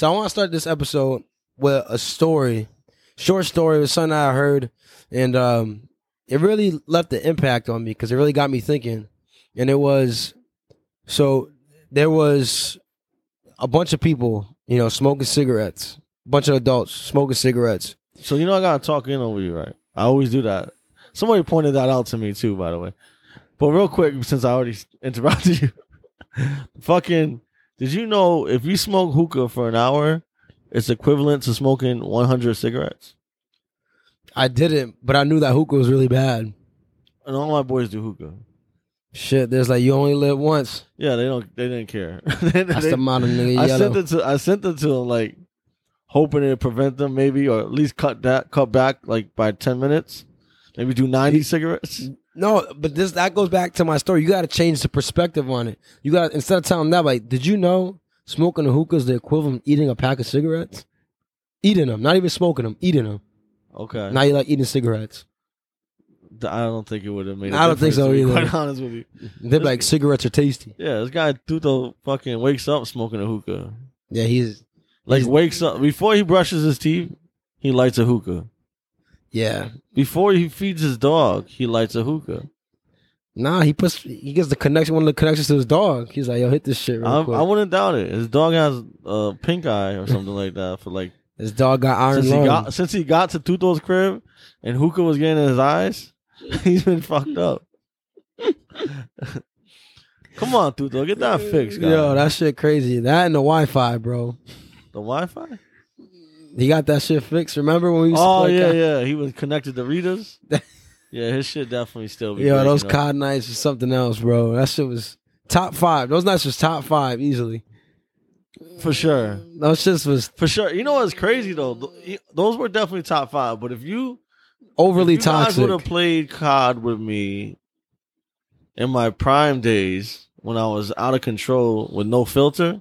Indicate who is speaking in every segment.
Speaker 1: So I want to start this episode with a story, short story. It was something I heard, and um, it really left an impact on me because it really got me thinking. And it was so there was a bunch of people, you know, smoking cigarettes. A bunch of adults smoking cigarettes.
Speaker 2: So you know I gotta talk in over you, right? I always do that. Somebody pointed that out to me too, by the way. But real quick, since I already interrupted you, fucking, did you know if you smoke hookah for an hour, it's equivalent to smoking 100 cigarettes?
Speaker 1: I didn't, but I knew that hookah was really bad.
Speaker 2: And all my boys do hookah.
Speaker 1: Shit, there's like you only live once.
Speaker 2: Yeah, they don't. They didn't care. They-
Speaker 1: That's
Speaker 2: they-
Speaker 1: the modern nigga
Speaker 2: I
Speaker 1: yellow.
Speaker 2: sent it to. I sent it to them like hoping to prevent them maybe, or at least cut that cut back like by 10 minutes. Maybe do 90 cigarettes.
Speaker 1: No, but this that goes back to my story. You got to change the perspective on it. You got instead of telling that, like, did you know smoking a hookah is the equivalent of eating a pack of cigarettes? Eating them, not even smoking them, eating them.
Speaker 2: Okay.
Speaker 1: Now you like eating cigarettes.
Speaker 2: I don't think it would have made. I
Speaker 1: I don't think so
Speaker 2: to be
Speaker 1: either.
Speaker 2: Quite honest with you.
Speaker 1: They're like cigarettes are tasty.
Speaker 2: Yeah, this guy Tuto fucking wakes up smoking a hookah.
Speaker 1: Yeah, he's
Speaker 2: Like
Speaker 1: He's-
Speaker 2: wakes up before he brushes his teeth, he lights a hookah.
Speaker 1: Yeah.
Speaker 2: Before he feeds his dog, he lights a hookah.
Speaker 1: Nah, he puts he gets the connection one of the connections to his dog. He's like, yo, hit this shit real
Speaker 2: I,
Speaker 1: quick.
Speaker 2: I wouldn't doubt it. His dog has a pink eye or something like that for like
Speaker 1: his dog got iron
Speaker 2: since he got since he got to Tuto's crib and hookah was getting in his eyes. He's been fucked up. Come on, Tuto, get that fixed, guy.
Speaker 1: Yo, that shit crazy. That and the Wi-Fi, bro.
Speaker 2: the Wi-Fi.
Speaker 1: He got that shit fixed. Remember when we used to
Speaker 2: Oh
Speaker 1: play?
Speaker 2: yeah,
Speaker 1: COD?
Speaker 2: yeah. He was connected to Rita's. yeah, his shit definitely still be. Breaking
Speaker 1: those. COD nights was something else, bro. That shit was top five. Those nights was top five easily.
Speaker 2: for sure,
Speaker 1: Those shits was
Speaker 2: for sure. You know what's crazy though? Those were definitely top five. But if you
Speaker 1: overly
Speaker 2: if you
Speaker 1: toxic.
Speaker 2: would have played COD with me in my prime days when I was out of control with no filter,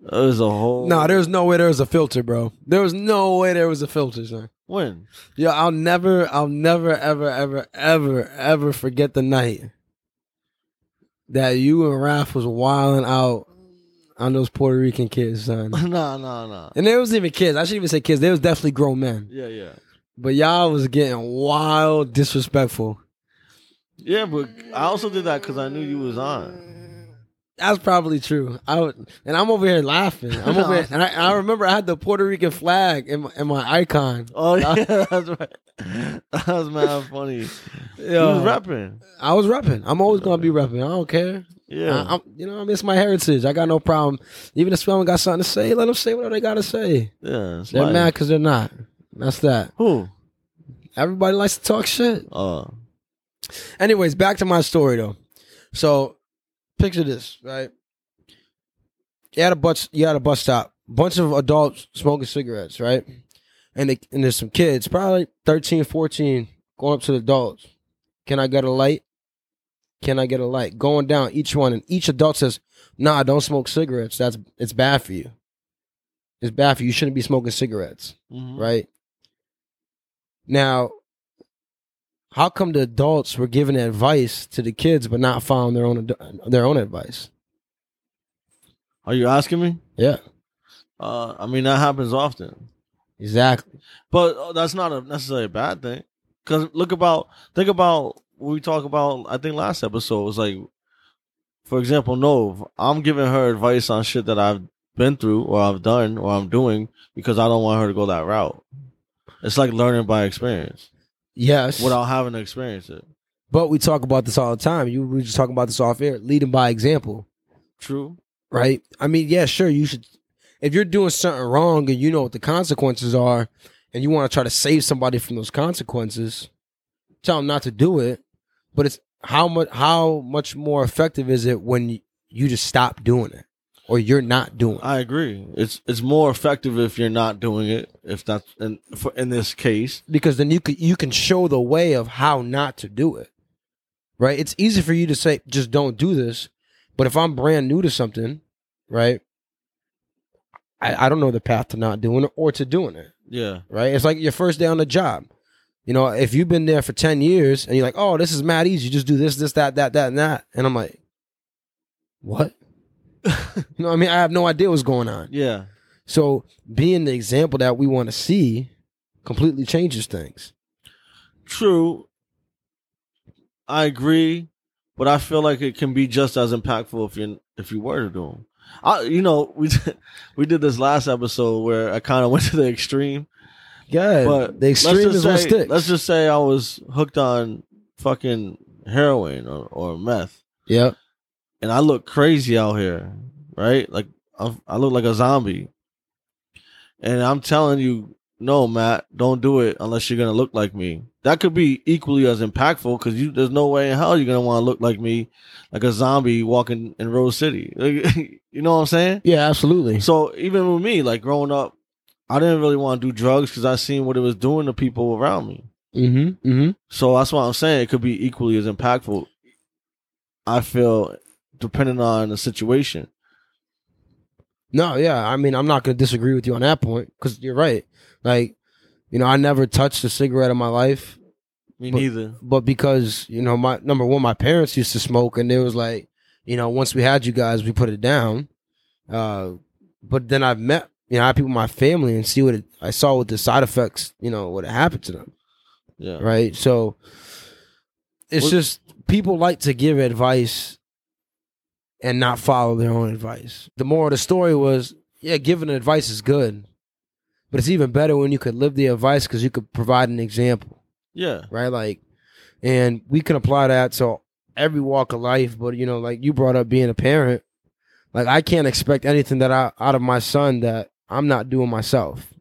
Speaker 2: was a whole.
Speaker 1: No, there's no way there was a filter, bro. There was no way there was a filter, son.
Speaker 2: when
Speaker 1: Yo, I'll never, I'll never, ever, ever, ever, ever forget the night that you and Raph was wilding out on those Puerto Rican kids, son.
Speaker 2: nah, nah, nah.
Speaker 1: And there was even kids. I shouldn't even say kids. They was definitely grown men.
Speaker 2: Yeah, yeah,
Speaker 1: But y'all was getting wild, disrespectful.
Speaker 2: yeah. But I also did that because I knew you was on.
Speaker 1: That's probably true. I would, and I'm over here laughing. I'm over here, and I, I remember I had the Puerto Rican flag in my, in my icon.
Speaker 2: Oh yeah, that's right. That was mad funny. You
Speaker 1: Yo,
Speaker 2: was rapping.
Speaker 1: I was rapping. I'm always gonna be rapping. I don't care.
Speaker 2: Yeah.
Speaker 1: I, am you know, I miss my heritage. I got no problem. Even if someone got something to say, let them say whatever they gotta say.
Speaker 2: yeah.
Speaker 1: They're
Speaker 2: like-
Speaker 1: mad because they're not. That's that.
Speaker 2: Who?
Speaker 1: Everybody likes to talk shit.
Speaker 2: Uh,
Speaker 1: Anyways, back to my story though. So, picture this, right? You had a bus, you had a bus stop, bunch of adults smoking cigarettes, right? And they, and there's some kids, probably 13, 14, going up to the adults. Can I get a light? Can I get a light? Going down each one, and each adult says, "Nah, don't smoke cigarettes. That's it's bad for you. It's bad for you. You shouldn't be smoking cigarettes."
Speaker 2: mhm.
Speaker 1: right? Now, how come the adults were giving advice to the kids but not following their own their own advice?
Speaker 2: Are you asking me?
Speaker 1: Yeah,
Speaker 2: Uh, I mean that happens often,
Speaker 1: exactly.
Speaker 2: but uh, that's not a necessarily a bad thing. Because look about, think about what we talk about. I think last episode was like, for example, Nove. I'm giving her advice on shit that I've been through or I've done or I'm doing because I don't want her to go that route. It's like learning by experience
Speaker 1: Yes,
Speaker 2: without having to experience it.
Speaker 1: but we talk about this all the time. You we just talking about this off air, leading by example,
Speaker 2: True.
Speaker 1: right? I mean, yeah, sure. You should if you're doing something wrong and you know what the consequences are, and you want to try to save somebody from those consequences, tell them not to do it. But it's how much how much more effective is it when you just stop doing it or you're not doing?
Speaker 2: I agree. It's it's more effective if you're not doing it. If that's in for, in this case,
Speaker 1: because then you can you can show the way of how not to do it. Right? It's easy for you to say just don't do this, but if I'm brand new to something, right? I, I don't know the path to not doing it or to doing it.
Speaker 2: yeah,
Speaker 1: right? It's like your first day on the job. You know, if you've been there for 10 years and you're like, oh, this is mad easy, you just do this, this, that, that, that, and that. And I'm like, what? you know I mean? I have no idea what's going on.
Speaker 2: yeah,
Speaker 1: So being the example that we want to see completely changes things.
Speaker 2: True. I agree, but I feel like it can be just as impactful if you if you were to do them. I, you know, we we did this last episode where I kind of went to the extreme.
Speaker 1: Yeah,
Speaker 2: But
Speaker 1: the extreme is what sticks.
Speaker 2: Let's just say I was hooked on fucking heroin or, or meth,
Speaker 1: yeah,
Speaker 2: and I look crazy out here, right? Like I, I look like a zombie, and I'm telling you, no, Matt, don't do it unless you're gonna look like me. That could be equally as impactful because you there's no way in hell you're gonna want to look like me, like a zombie walking in Rose City. you know what I'm saying?
Speaker 1: yeah, absolutely.
Speaker 2: So even with me, like growing up, I didn't really want to do drugs because I seen what it was doing to people around me.
Speaker 1: Mm-hmm. Mm-hmm.
Speaker 2: So that's why I'm saying it could be equally as impactful. I feel, depending on the situation.
Speaker 1: No, yeah. I mean, I'm not going to disagree with you on that point because you're right. Like, you know, I never touched a cigarette in my life,
Speaker 2: Me
Speaker 1: But-
Speaker 2: neither.
Speaker 1: but because you know, my number one, my parents used to smoke, and it was like, you know, once we had you guys, we put it down. Uh, but then I've met, you know, I have people in my family and see what it, I saw what the side effects, you know, what happened to them.
Speaker 2: Yeah.
Speaker 1: right? So it's
Speaker 2: Well-
Speaker 1: just people like to give advice and not follow their own advice. The moral of the story was, yeah, giving advice is good, but it's even better when you could live the advice because you could provide an example,
Speaker 2: Yeah.
Speaker 1: right? Like, and we can apply that to every walk of life. But you know, like you brought up being a parent, like I can't expect anything that I out of my son that I'm not doing myself.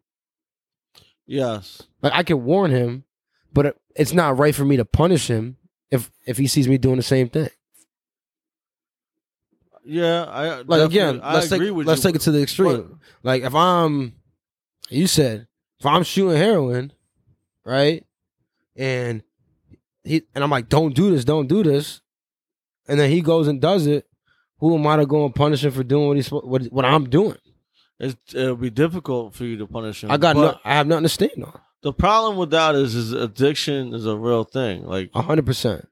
Speaker 2: Yes.
Speaker 1: Like I can warn him, but it, it's not right for me to punish him if if he sees me doing the same thing.
Speaker 2: Yeah. I
Speaker 1: Like again,
Speaker 2: I
Speaker 1: let's take
Speaker 2: agree with
Speaker 1: let's
Speaker 2: you,
Speaker 1: take it to the extreme. like if I'm, you said if I'm shooting heroin, right, and he and I'm like, don't do this, don't do this, and then he goes and does it. Who am I to go and punish him for doing what he's what what I'm doing?
Speaker 2: It's, it'll be difficult for you to punish him.
Speaker 1: I got no, I have nothing to stand on.
Speaker 2: The problem with that is, is addiction is a real thing. Like,
Speaker 1: hundred percent,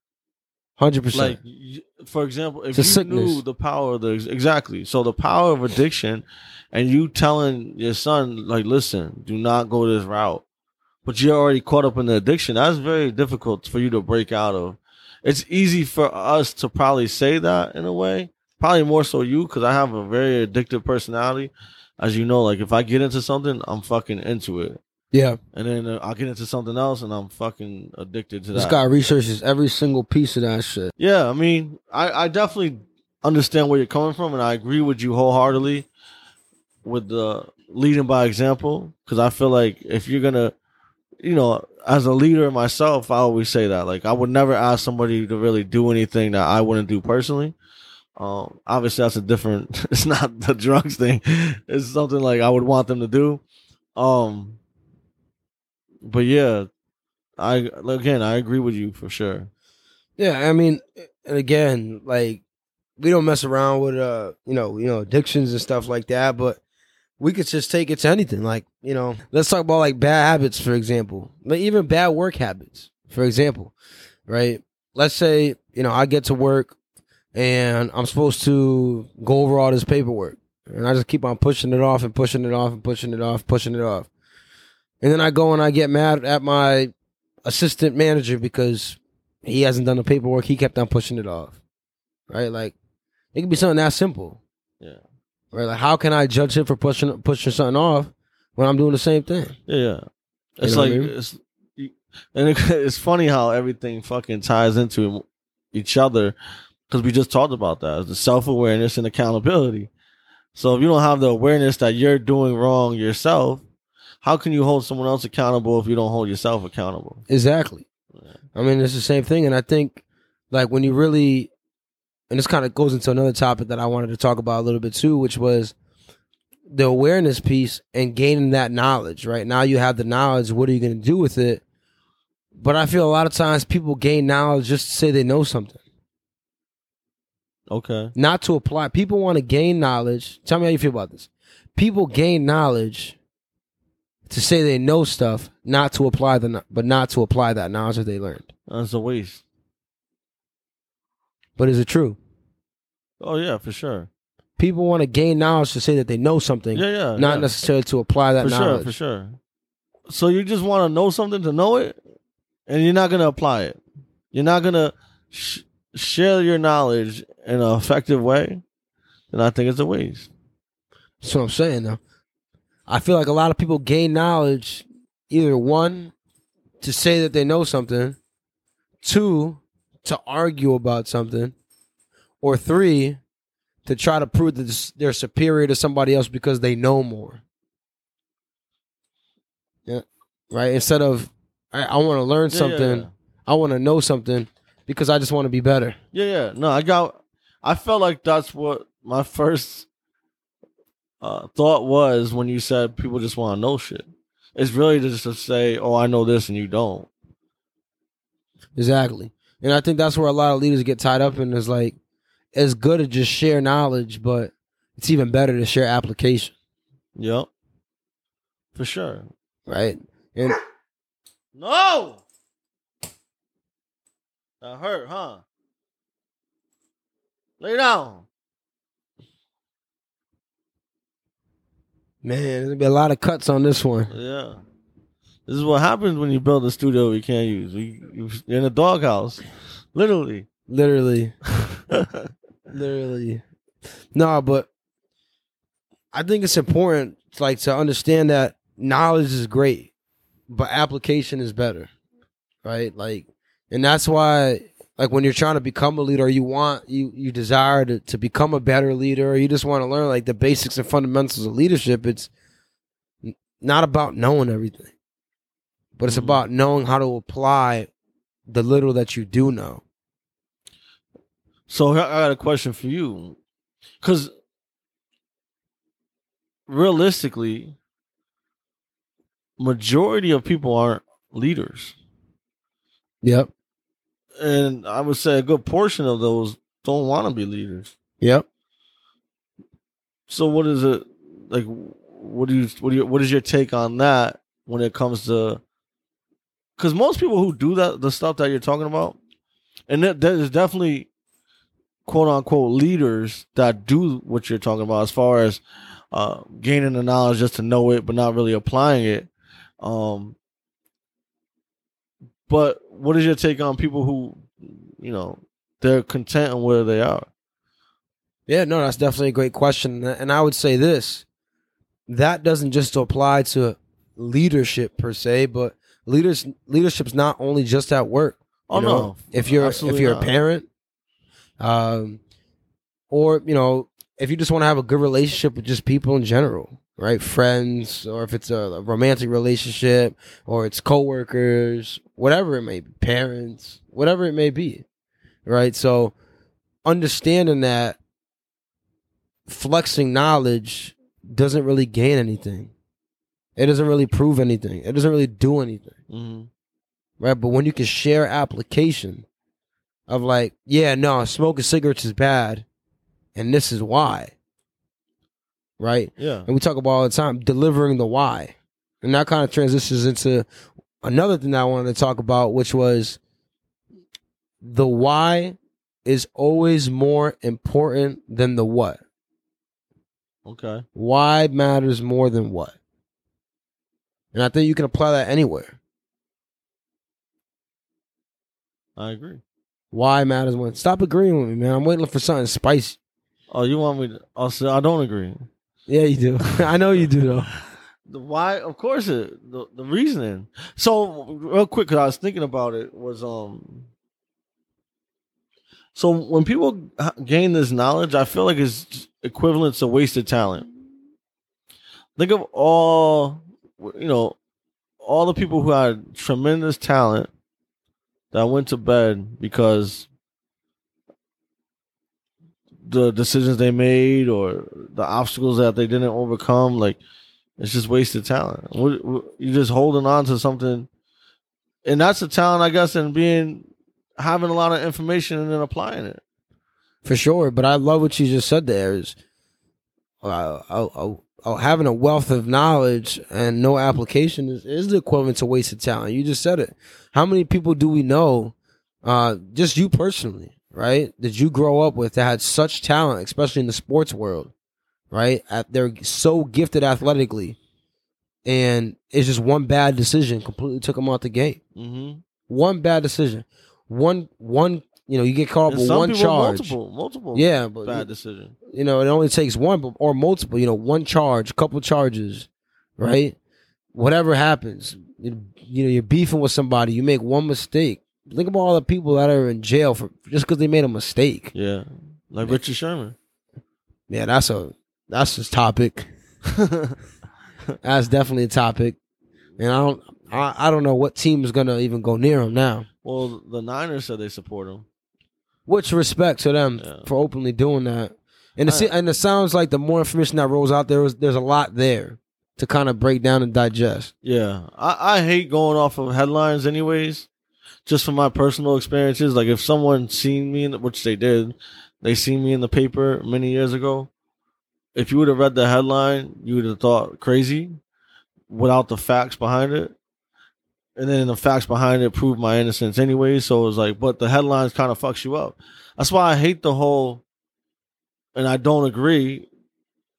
Speaker 1: hundred
Speaker 2: like
Speaker 1: percent.
Speaker 2: Like, for example, if you knew the power of the exactly, so the power of addiction, and you telling your son like, listen, do not go this route, but you're already caught up in the addiction. That's very difficult for you to break out of. It's easy for us to probably say that in a way, probably more so you, because I have a very addictive personality. As you know, like if I get into something, I'm fucking into it.
Speaker 1: Yeah,
Speaker 2: And then uh, I'll get into something else, and I'm fucking addicted to that.
Speaker 1: this guy researches every single piece of that shit.
Speaker 2: Yeah, I mean, I, I definitely understand where you're coming from, and I agree with you wholeheartedly with the leading by example. Because I feel like if you're gonna, you know, as a leader myself, I always say that. Like, I would never ask somebody to really do anything that I wouldn't do personally. Um, obviously, that's a different. It's not the drugs thing. It's something like I would want them to do. Um, but yeah, I again, I agree with you for sure.
Speaker 1: Yeah, I mean, and again, like we don't mess around with uh, you know, you know, addictions and stuff like that, but we could just take it to anything. Like, you know, let's talk about like bad habits, for example. Like even bad work habits, for example. Right? Let's say, you know, I get to work and I'm supposed to go over all this paperwork. And I just keep on pushing it off and pushing it off and pushing it off, pushing it off. And then I go and I get mad at my assistant manager because he hasn't done the paperwork. He kept on pushing it off. Right? Like it could be something that simple.
Speaker 2: Yeah.
Speaker 1: Right? Like how can I judge him for pushing pushing something off when I'm doing the same thing?
Speaker 2: Yeah, yeah. It's
Speaker 1: know
Speaker 2: like
Speaker 1: I mean?
Speaker 2: it's and it, it's funny how everything fucking ties into each other because we just talked about that the self awareness and accountability. So if you don't have the awareness that you're doing wrong yourself, how can you hold someone else accountable if you don't hold yourself accountable?
Speaker 1: Exactly.
Speaker 2: Yeah.
Speaker 1: I mean, it's the same thing, and I think like when you really, and this kind of goes into another topic that I wanted to talk about a little bit too, which was the awareness piece and gaining that knowledge. Right now, you have the knowledge. What are you going to do with it? But I feel a lot of times people gain knowledge just to say they know something,
Speaker 2: Okay.
Speaker 1: not to apply. People want to gain knowledge. Tell me how you feel about this. People gain knowledge to say they know stuff, not to apply the, but not to apply that knowledge that they learned.
Speaker 2: That's a waste.
Speaker 1: But is it true?
Speaker 2: Oh yeah, for sure.
Speaker 1: people want to gain knowledge to say that they know something,
Speaker 2: Yeah, yeah.
Speaker 1: not
Speaker 2: yeah.
Speaker 1: necessarily to apply that
Speaker 2: for sure, for sure. So you just want to know something to know it, and you're not gonna apply it. You're not gonna sh- share your knowledge in an effective way. Then I think it's a waste.
Speaker 1: That's what I'm saying though. I feel like a lot of people gain knowledge either one to say that they know something, two to argue about something, or three to try to prove that they're superior to somebody else because they know more. Yeah, right. Instead of I, I want to learn
Speaker 2: Yeah,
Speaker 1: something,
Speaker 2: Yeah,
Speaker 1: I want to know something because I just want to be better.
Speaker 2: yeah, yeah. No, I got. I felt like that's what my first uh, thought was when you said people just want to know shit. It's really just to say, "Oh, I know this," and you don't.
Speaker 1: Exactly. And I think that's where a lot of leaders get tied up in is like it's good to just share knowledge, but it's even better to share application,
Speaker 2: Yep, for sure.
Speaker 1: right? And
Speaker 2: No. That hurt, huh? Lay down.
Speaker 1: Man, there's gonna be a lot of cuts on this one.
Speaker 2: Yeah. This is what happens when you build a studio you can't use. You, you're in a doghouse, literally.
Speaker 1: Literally. Literally. No, but I think it's important like to understand that knowledge is great, but application is better. Right? Like and that's why like when you're trying to become a leader, you want you you desire to, to become a better leader, or you just want to learn like the basics and fundamentals of leadership. It's not about knowing everything, but it's
Speaker 2: Mhm.
Speaker 1: about knowing how to apply the little that you do know.
Speaker 2: So I got a question for you, because realistically, majority of people aren't leaders,
Speaker 1: Yep.
Speaker 2: And I would say a good portion of those don't want to be leaders.
Speaker 1: Yep.
Speaker 2: So what is it like? What do you what do you what is your take on that when it comes to? Because most people who do that the stuff that you're talking about, and that there is definitely quote unquote leaders that do what you're talking about as far as uh, gaining the knowledge just to know it but not really applying it. Um, but what is your take on people who, you know, they're content in where they are?
Speaker 1: Yeah, no, that's definitely a great question. And I would say this that doesn't just apply to leadership per se, but leaders leadership's not only just at work.
Speaker 2: Oh
Speaker 1: know?
Speaker 2: no!
Speaker 1: If you're
Speaker 2: Absolutely
Speaker 1: if you're
Speaker 2: not.
Speaker 1: a parent, um or you know, if you just want to have a good relationship with just people in general, right? Friends, or if it's a romantic relationship, or it's coworkers, whatever it may be, parents, whatever it may be, right? So understanding that flexing knowledge doesn't really gain anything. It doesn't really prove anything. It doesn't really do anything
Speaker 2: Mhm.
Speaker 1: right? But when you can share application of like, yeah, no, smoking cigarettes is bad, and this is why, right?
Speaker 2: Yeah.
Speaker 1: And we talk about all the time delivering the why, and that kind of transitions into another thing that I wanted to talk about, which was the why is always more important than the what.
Speaker 2: Okay.
Speaker 1: Why matters more than what, and I think you can apply that anywhere.
Speaker 2: I agree.
Speaker 1: Why matters more. Stop agreeing with me, man. I'm waiting for something spicy.
Speaker 2: Oh, you want me to? Oh, so I don't agree.
Speaker 1: Yeah, you do. I know you do though.
Speaker 2: The why? Of course, it the the reasoning. So real quick, because I was thinking about it, was um. So when people gain this knowledge, I feel like it's equivalent to wasted talent. Think of all, you know, all the people who had tremendous talent that went to bed because the decisions they made or the obstacles that they didn't overcome, like it's just wasted talent. You're just holding on to something, and that's the talent, I guess, in being having a lot of information and then applying it.
Speaker 1: For sure. But I love what you just said there is uh, uh, uh, uh, having a wealth of knowledge and no application is, is the equivalent to wasted talent. You just said it. How many people do we know, uh, just you personally, right? Did you grow up with that had such talent, especially in the sports world, right? At, they're so gifted athletically, and it's just one bad decision completely took them out the game.
Speaker 2: Mm-hmm.
Speaker 1: One bad decision, one one. You know, you get caught up with one charge.
Speaker 2: multiple, multiple.
Speaker 1: Yeah, but
Speaker 2: bad decision.
Speaker 1: you know, it only takes one or multiple, you know, one charge, couple charges, right? Whatever happens, you, you know, you're beefing with somebody, you make one mistake. Think about all the people that are in jail for just because they made a mistake.
Speaker 2: Yeah, like Richard Sherman.
Speaker 1: Yeah, that's a that's a topic. That's definitely a topic, and I don't I, I don't know what team is gonna even go near him now.
Speaker 2: well, the Niners said they support him.
Speaker 1: Which respect to them
Speaker 2: Yeah.
Speaker 1: for openly doing that, and it, and it sounds like the more information that rolls out there, there's a lot there to kind of break down and digest.
Speaker 2: Yeah, I, I hate going off of headlines, anyways. Just from my personal experiences, like if someone seen me, in, which they did, they seen me in the paper many years ago. If you would have read the headline, you would have thought crazy, without the facts behind it, and then the facts behind it proved my innocence anyway. So it was like, but the headlines kind of fucks you up. That's why I hate the whole, and I don't agree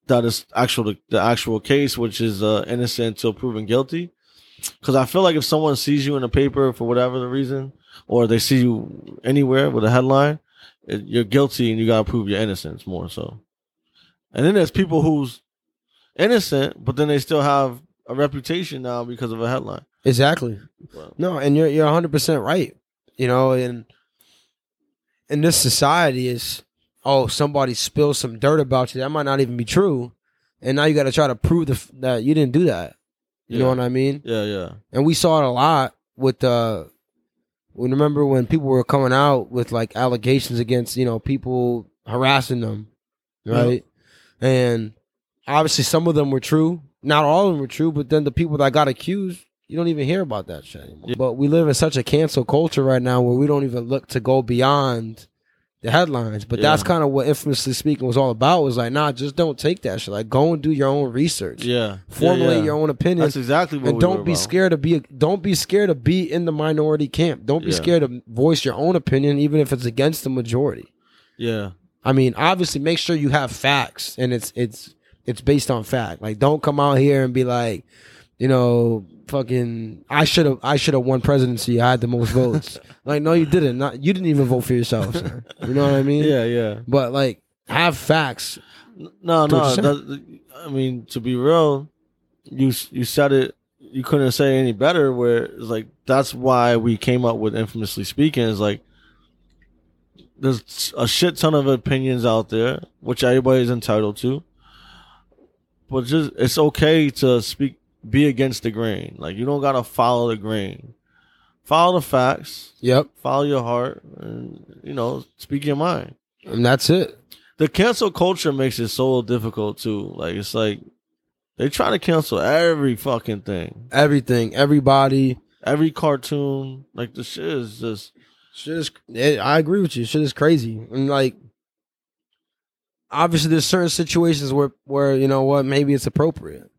Speaker 2: that it's actual the actual case, which is uh, innocent until proven guilty. Because I feel like if someone sees you in a paper for whatever the reason, or they see you anywhere with a headline, it, you're guilty and you gotta prove your innocence more so. And then there's people who's innocent, but then they still have a reputation now because of a headline.
Speaker 1: Exactly. No, and you're you're 100 percent right. You know, and in this society is oh somebody spilled some dirt about you that might not even be true, and now you got to try to prove the, that you didn't do that. You know what I mean?
Speaker 2: yeah, yeah,
Speaker 1: And we saw it a lot with uh we remember when people were coming out with like allegations against, you know, people harassing them. Right? And obviously some of them were true. Not all of them were true, but then the people that got accused, you don't even hear about that shit anymore.
Speaker 2: Yeah.
Speaker 1: But we live in such a cancel culture right now where we don't even look to go beyond the headlines. But that's kind of what infamously speaking was all about. Was like, nah, just don't take that shit. Like, go and do your own research.
Speaker 2: yeah.
Speaker 1: Formulate
Speaker 2: Yeah, yeah.
Speaker 1: your own opinions
Speaker 2: That's exactly what.
Speaker 1: and
Speaker 2: we
Speaker 1: don't
Speaker 2: were
Speaker 1: be
Speaker 2: about.
Speaker 1: scared to be don't be scared to be in the minority camp. Don't be
Speaker 2: Yeah.
Speaker 1: scared to voice your own opinion, even if it's against the majority.
Speaker 2: Yeah,
Speaker 1: I mean, obviously, make sure you have facts and it's it's it's based on fact. Like, don't come out here and be like, you know, fucking, I should have I should have won presidency. I had the most votes. like, no, you didn't. Not you didn't even vote for yourself. Sir. You know what I mean?
Speaker 2: yeah, yeah.
Speaker 1: But like, have facts.
Speaker 2: No, no. That, I mean, to be real, you you said it. You couldn't say any better. Where it's like that's why we came up with infamously speaking. Is like there's a shit ton of opinions out there, which everybody's entitled to. But just it's okay to speak, be against the grain. Like you don't gotta follow the grain. Follow the facts.
Speaker 1: Yep,
Speaker 2: Follow your heart, and you know, speak your mind
Speaker 1: and that's it.
Speaker 2: the cancel culture makes it so difficult too. Like it's like they try to cancel every fucking thing,
Speaker 1: Everything, everybody.
Speaker 2: every cartoon. Like the shit is just
Speaker 1: Shit is. It, I agree with you. Shit is crazy, and like, obviously, there's certain situations where where you know what maybe it's appropriate,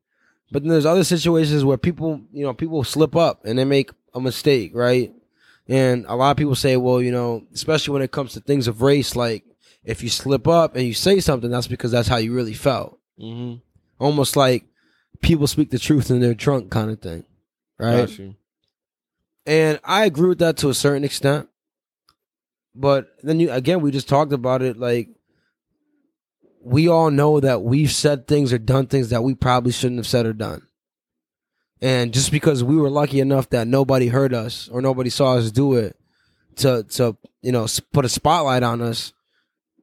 Speaker 1: but then there's other situations where people you know people slip up and they make a mistake, right? And a lot of people say, well, you know, especially when it comes to things of race, like if you slip up and you say something, that's because that's how you really felt.
Speaker 2: mm-hmm.
Speaker 1: Almost like people speak the truth and they're drunk, kind of thing, right? And I agree with that to a certain extent. But then you again we just talked about it like we all know that we've said things or done things that we probably shouldn't have said or done. And just because we were lucky enough that nobody heard us or nobody saw us do it to to you know put a spotlight on us,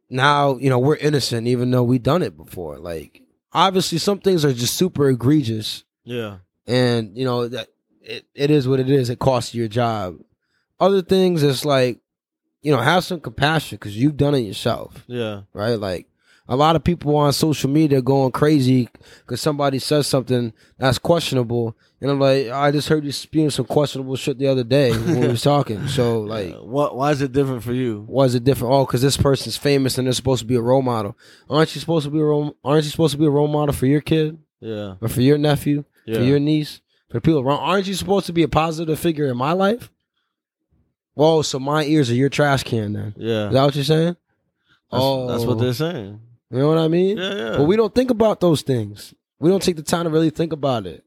Speaker 1: now you know we're innocent even though we've done it before. Like obviously some things are just super egregious.
Speaker 2: Yeah,
Speaker 1: and you know that it, it is what it is. It costs you your job. Other things it's like you know have some compassion because you've done it yourself.
Speaker 2: Yeah,
Speaker 1: right? Like a lot of people on social media going crazy because somebody says something that's questionable and i'm like i just heard you spewing some questionable shit the other day when we was talking so like
Speaker 2: what? Why is it different for you?
Speaker 1: why is it different? Oh, because this person's famous and they're supposed to be a role model. Aren't you supposed to be a role? Aren't you supposed to be a role model for your kid
Speaker 2: Yeah,
Speaker 1: or for your nephew?
Speaker 2: yeah,
Speaker 1: for your niece, for people around. Aren't you supposed to be a positive figure in my life? Whoa, so my ears are your trash can then.
Speaker 2: Yeah,
Speaker 1: Is that what you're saying?
Speaker 2: that's,
Speaker 1: oh,
Speaker 2: that's what oh. they're saying.
Speaker 1: You know what I mean?
Speaker 2: Yeah, yeah.
Speaker 1: But we don't think about those things. We don't take the time to really think about it.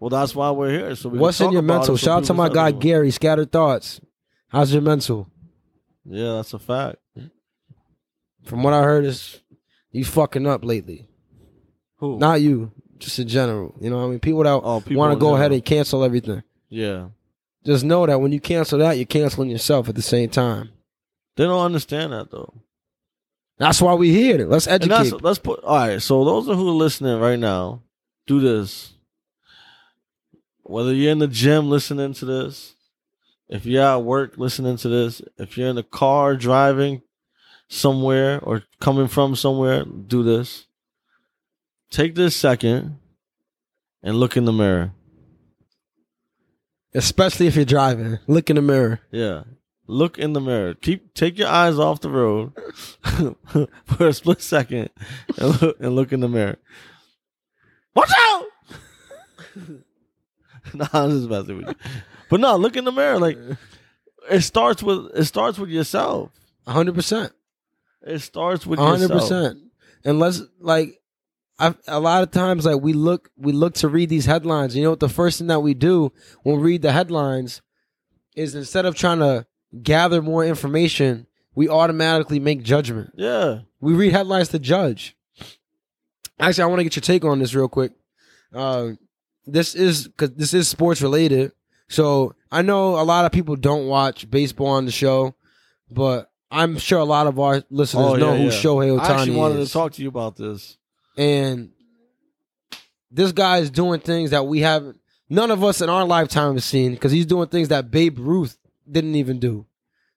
Speaker 2: well, that's why we're here. So we
Speaker 1: What's in your mental? Shout out to my guy. Gary. Scattered thoughts. How's your mental?
Speaker 2: Yeah, that's a fact.
Speaker 1: From what I heard, is you fucking up lately.
Speaker 2: Who?
Speaker 1: Not you, just in general. You know, what I mean, people that
Speaker 2: oh,
Speaker 1: want to go ahead and cancel everything.
Speaker 2: Yeah,
Speaker 1: Just know that when you cancel that, you're canceling yourself at the same time.
Speaker 2: they don't understand that though.
Speaker 1: That's why we here. Let's educate.
Speaker 2: let's put all right. So those who are listening right now, do this. Whether you're in the gym listening to this, if you're at work listening to this, if you're in the car driving somewhere or coming from somewhere, do this. Take this second and look in the mirror.
Speaker 1: Especially if you're driving. Look in the mirror.
Speaker 2: Yeah. Look in the mirror. Keep take your eyes off the road for a split second and look, and look in the mirror. Watch out! nah, I'm just messing with you. But no, look in the mirror. Like it starts with it starts with yourself.
Speaker 1: 100%.
Speaker 2: It starts with
Speaker 1: hundred
Speaker 2: yourself.
Speaker 1: percent. Unless like I a lot of times like we look we look to read these headlines. You know what the first thing that we do when we read the headlines is instead of trying to gather more information, we automatically make judgment.
Speaker 2: Yeah.
Speaker 1: We read headlines to judge. Actually, I want to get your take on this real quick. Uh, this is because this is sports related. So I know a lot of people don't watch baseball on the show, but I'm sure a lot of our listeners
Speaker 2: Oh,
Speaker 1: know
Speaker 2: yeah,
Speaker 1: who
Speaker 2: yeah.
Speaker 1: Shohei
Speaker 2: I actually wanted
Speaker 1: is.
Speaker 2: to talk to you about this.
Speaker 1: and this guy is doing things that we haven't, none of us in our lifetime have seen because he's doing things that Babe Ruth didn't even do,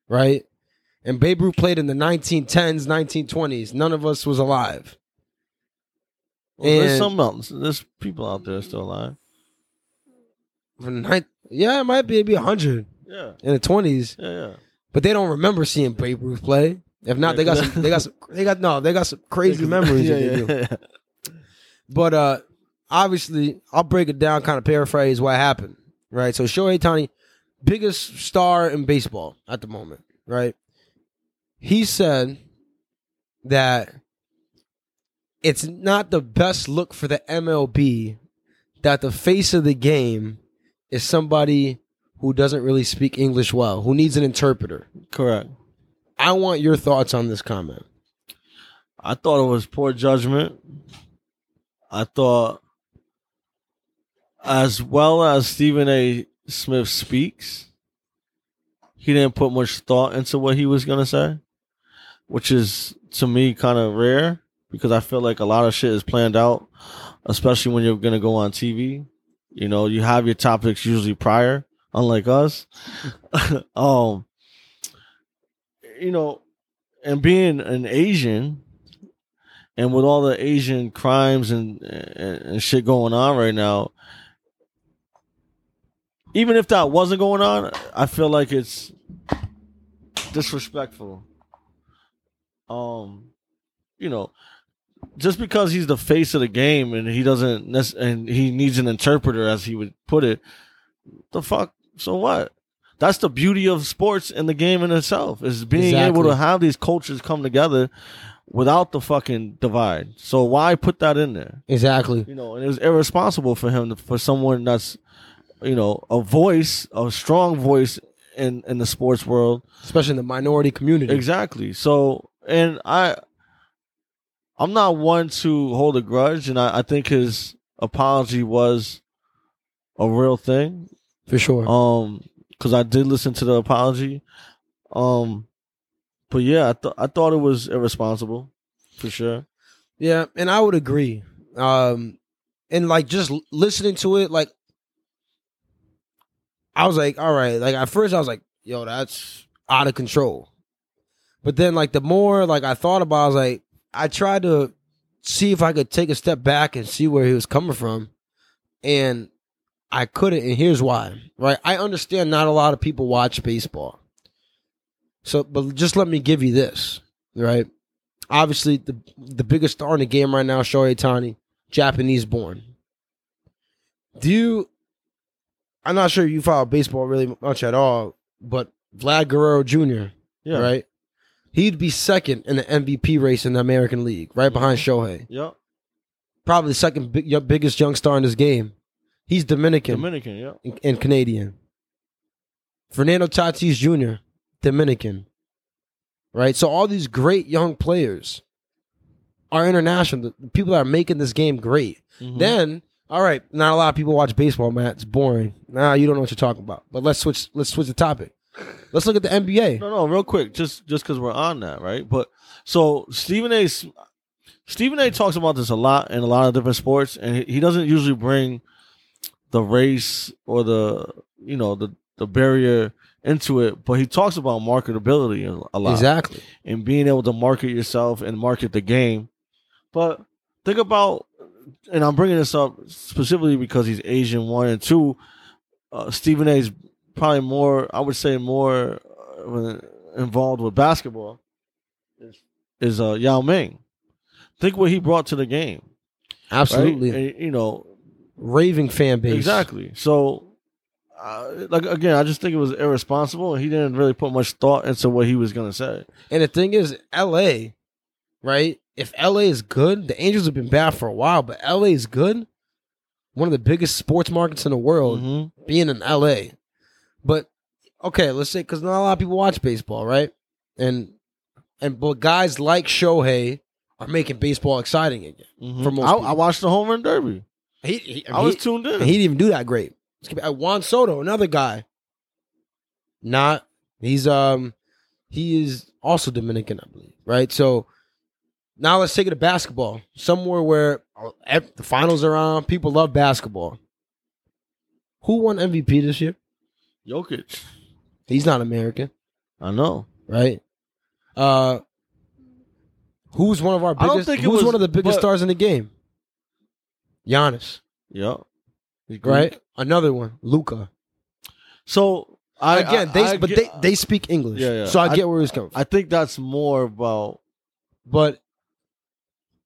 Speaker 1: right? And Babe Ruth played in the 1910s, 1920s. None of us was alive.
Speaker 2: Well, there's some else. There's people out there still alive.
Speaker 1: Nine, yeah, it might be maybe 100
Speaker 2: Yeah.
Speaker 1: in the 20s,
Speaker 2: Yeah, yeah.
Speaker 1: but they don't remember seeing Babe Ruth play. If not, they got some, they got some, they got no, they got some crazy memories.
Speaker 2: Yeah,
Speaker 1: that they do.
Speaker 2: yeah, yeah.
Speaker 1: But uh obviously, I'll break it down, kind of paraphrase what happened. Right. So Shohei Ohtani, biggest star in baseball at the moment, right? He said that it's not the best look for the MLB that the face of the game is somebody who doesn't really speak English well, who needs an interpreter.
Speaker 2: Correct.
Speaker 1: I want your thoughts on this comment.
Speaker 2: I thought it was poor judgment. I thought, as well as Stephen A. Smith speaks, he didn't put much thought into what he was to say, which is to me kind of rare because I feel like a lot of shit is planned out, especially when you're to go on TV. You know, you have your topics usually prior, unlike us. um, you know, and being an Asian, and with all the Asian crimes and, and and shit going on right now, even if that wasn't going on, I feel like it's disrespectful. Um, you know, just because he's the face of the game and he doesn't nec- and he needs an interpreter, as he would put it, the fuck. So what? That's the beauty of sports and the game in itself is being able to have these cultures come together without the fucking divide. So why put that in there?
Speaker 1: Exactly.
Speaker 2: You know, and it was irresponsible for him to, for someone that's, you know, a voice, a strong voice in in the sports world.
Speaker 1: Especially in the minority community.
Speaker 2: Exactly. So, and I, I'm not one to hold a grudge, and I, I think his apology was a real thing.
Speaker 1: For sure.
Speaker 2: Um, because I did listen to the apology. Um, but yeah, I thought I thought it was irresponsible, for sure.
Speaker 1: Yeah, and I would agree. Um, and like just listening to it, like I was like, all right. Like at first, I was like, yo, that's out of control. But then, like the more like I thought about, it, I was like, I tried to see if I could take a step back and see where he was coming from, and I couldn't. And here's why. Right, I understand not a lot of people watch baseball. So, but just let me give you this. Right, obviously the the biggest star in the game right now, Shohei Ohtani, Japanese born. Do you? I'm not sure you follow baseball really much at all, but Vlad Guerrero Jr.
Speaker 2: Yeah.
Speaker 1: Right, he'd be second in the MVP race in the American League, right behind Shohei.
Speaker 2: Yep.
Speaker 1: Probably the second big, biggest young star in this game. He's Dominican
Speaker 2: Dominican. Yep.
Speaker 1: and, and Canadian. Fernando Tatis Jr. Dominican. Right, so all these great young players are international. The people that are making this game great.
Speaker 2: Mhm.
Speaker 1: Then, all right, not a lot of people watch baseball, Matt. It's boring. Nah, you don't know what you're talking about. But let's switch. Let's switch the topic. Let's look at the NBA.
Speaker 2: No, no, real quick, just just because we're on that, right? But so Stephen A. Stephen A. talks about this a lot in a lot of different sports, and he, doesn't usually bring the race or the you know the the barrier into it, but he talks about marketability a- a lot
Speaker 1: Exactly.
Speaker 2: and being able to market yourself and market the game. But think about, and I'm bringing this up specifically because he's Asian one and two. Uh, Stephen A. is probably more, I would say, more uh, involved with basketball. Is is uh, Yao Ming? Think what he brought to the game, right?
Speaker 1: Absolutely.
Speaker 2: And, you know,
Speaker 1: Raving fan base.
Speaker 2: Exactly. So, uh, like again, I just think it was irresponsible, and he didn't really put much thought into what he was going to say.
Speaker 1: And the thing is, LA, right? If LA is good, the Angels have been bad for a while, but LA is good. One of the biggest sports markets in the world,
Speaker 2: Mhm.
Speaker 1: being in LA. But okay, let's say because not a lot of people watch baseball, right? And and but guys like Shohei are making baseball exciting again.
Speaker 2: Mhm.
Speaker 1: For most
Speaker 2: I. I watched the home run derby.
Speaker 1: He, he,
Speaker 2: I was
Speaker 1: he-
Speaker 2: tuned in.
Speaker 1: he didn't even do that great. Uh, Juan Soto, another guy. Not he's um he is also Dominican, I believe. Right. So now let's take it to basketball. Somewhere where uh, the finals are on, people love basketball. Who won MVP this year?
Speaker 2: Jokic.
Speaker 1: He's not American,
Speaker 2: I know.
Speaker 1: right? Uh who's one of our
Speaker 2: I don't
Speaker 1: biggest
Speaker 2: think it
Speaker 1: who's
Speaker 2: was-
Speaker 1: one of the biggest
Speaker 2: but-
Speaker 1: stars in the game? Giannis,
Speaker 2: Yep. He's
Speaker 1: right? Another one, Luka.
Speaker 2: So I
Speaker 1: Again,
Speaker 2: I-
Speaker 1: they
Speaker 2: I
Speaker 1: but
Speaker 2: get-
Speaker 1: they they speak English,
Speaker 2: Yeah, yeah.
Speaker 1: so I,
Speaker 2: I-
Speaker 1: get where he's coming from.
Speaker 2: I think that's more about
Speaker 1: but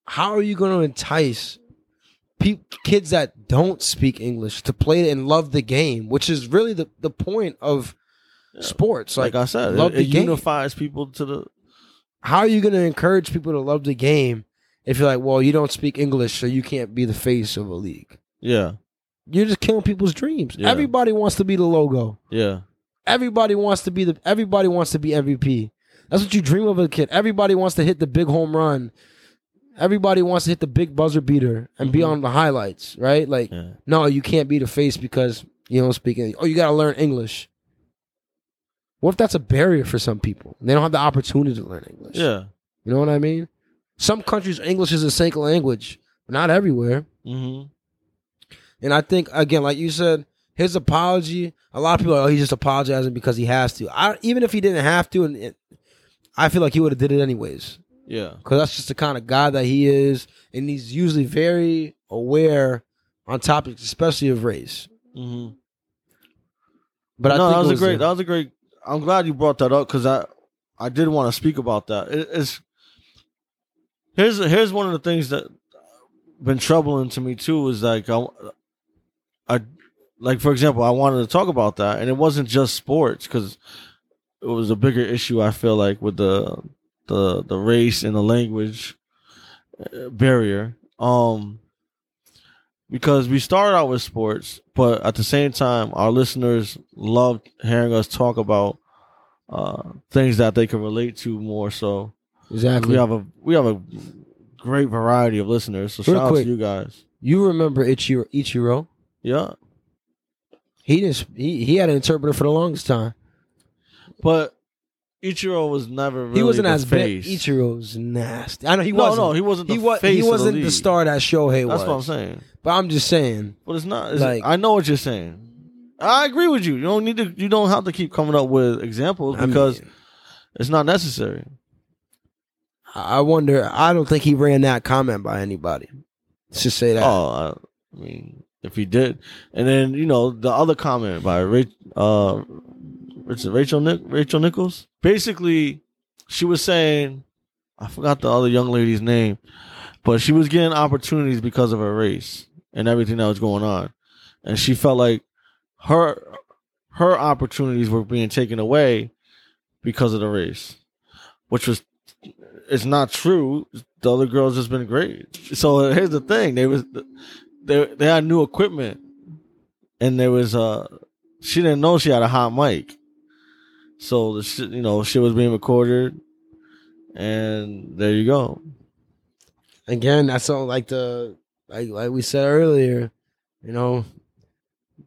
Speaker 1: how are you going to entice pe- kids that don't speak English to play and love the game, which is really the, the point of sports?
Speaker 2: like,
Speaker 1: Like,
Speaker 2: I said,
Speaker 1: love
Speaker 2: it,
Speaker 1: the
Speaker 2: it unifies people to the
Speaker 1: how are you going to encourage people to love the game if you're like, well, you don't speak English, so you can't be the face of a league?
Speaker 2: yeah
Speaker 1: You're just killing people's dreams.
Speaker 2: Yeah.
Speaker 1: Everybody wants to be the logo.
Speaker 2: yeah
Speaker 1: Everybody wants to be the. Everybody wants to be MVP. That's what you dream of as a kid. Everybody wants to hit the big home run. Everybody wants to hit the big buzzer beater and be
Speaker 2: Mhm.
Speaker 1: on the highlights, right? Like,
Speaker 2: yeah.
Speaker 1: no, you can't be the face because you don't speak English. Oh, you got to learn English. What if that's a barrier for some people? They don't have the opportunity to learn English.
Speaker 2: Yeah.
Speaker 1: You know what I mean? Some countries, English is a second language, but not everywhere.
Speaker 2: Mm-hmm.
Speaker 1: And I think again, like you said, his apology. A lot of people are, oh, he's just apologizing because he has to. I, even if he didn't have to, and it, I feel like he would have did it anyways
Speaker 2: Yeah.
Speaker 1: because that's just the kind of guy that he is, and he's usually very aware on topics, especially of race.
Speaker 2: Mm-hmm.
Speaker 1: But I
Speaker 2: no,
Speaker 1: think
Speaker 2: that was,
Speaker 1: it
Speaker 2: a great.
Speaker 1: a-
Speaker 2: that was a great. I'm glad you brought that up because I I did want to speak about that. It, it's here's here's one of the things that been troubling to me too is like I, I like for example I wanted to talk about that and it wasn't just sports because it was a bigger issue I feel like with the the the race and the language uh, barrier. Um, because we started out with sports, but at the same time, our listeners loved hearing us talk about uh, things that they can relate to more. So
Speaker 1: exactly.
Speaker 2: we have a we have a great variety of listeners. So
Speaker 1: Real
Speaker 2: shout out to you guys.
Speaker 1: you remember Ichiro? Ichiro?
Speaker 2: Yeah,
Speaker 1: He just he, he had an interpreter for the longest time.
Speaker 2: but Ichiro was never really
Speaker 1: he wasn't
Speaker 2: the
Speaker 1: as big.
Speaker 2: face.
Speaker 1: Ichiro's nasty. I know he
Speaker 2: no,
Speaker 1: wasn't.
Speaker 2: no, he wasn't. The
Speaker 1: he was.
Speaker 2: Face
Speaker 1: He
Speaker 2: of the
Speaker 1: wasn't the,
Speaker 2: league.
Speaker 1: star that Shohei was.
Speaker 2: That's what I'm saying.
Speaker 1: But I'm just saying.
Speaker 2: But it's not. It's,
Speaker 1: Like-
Speaker 2: I know what you're saying. I agree with you. You don't need to. You don't have to keep coming up with examples
Speaker 1: I
Speaker 2: because
Speaker 1: mean,
Speaker 2: it's not necessary.
Speaker 1: I wonder. I don't think he ran that comment by anybody. Let's just say that.
Speaker 2: Oh, I, I mean, if he did, and then you know the other comment by Rachel, uh, Rachel Nick, Rachel Nichols. Basically, she was saying, I forgot the other young lady's name, but she was getting opportunities because of her race and everything that was going on, and she felt like her her opportunities were being taken away because of the race, which was it's not true. The other girls has been great. So here's the thing: they was they they had new equipment, and there was uh she didn't know she had a hot mic, so the shit you know shit was being recorded, and there you go.
Speaker 1: Again, that's all like the like like we said earlier, you know,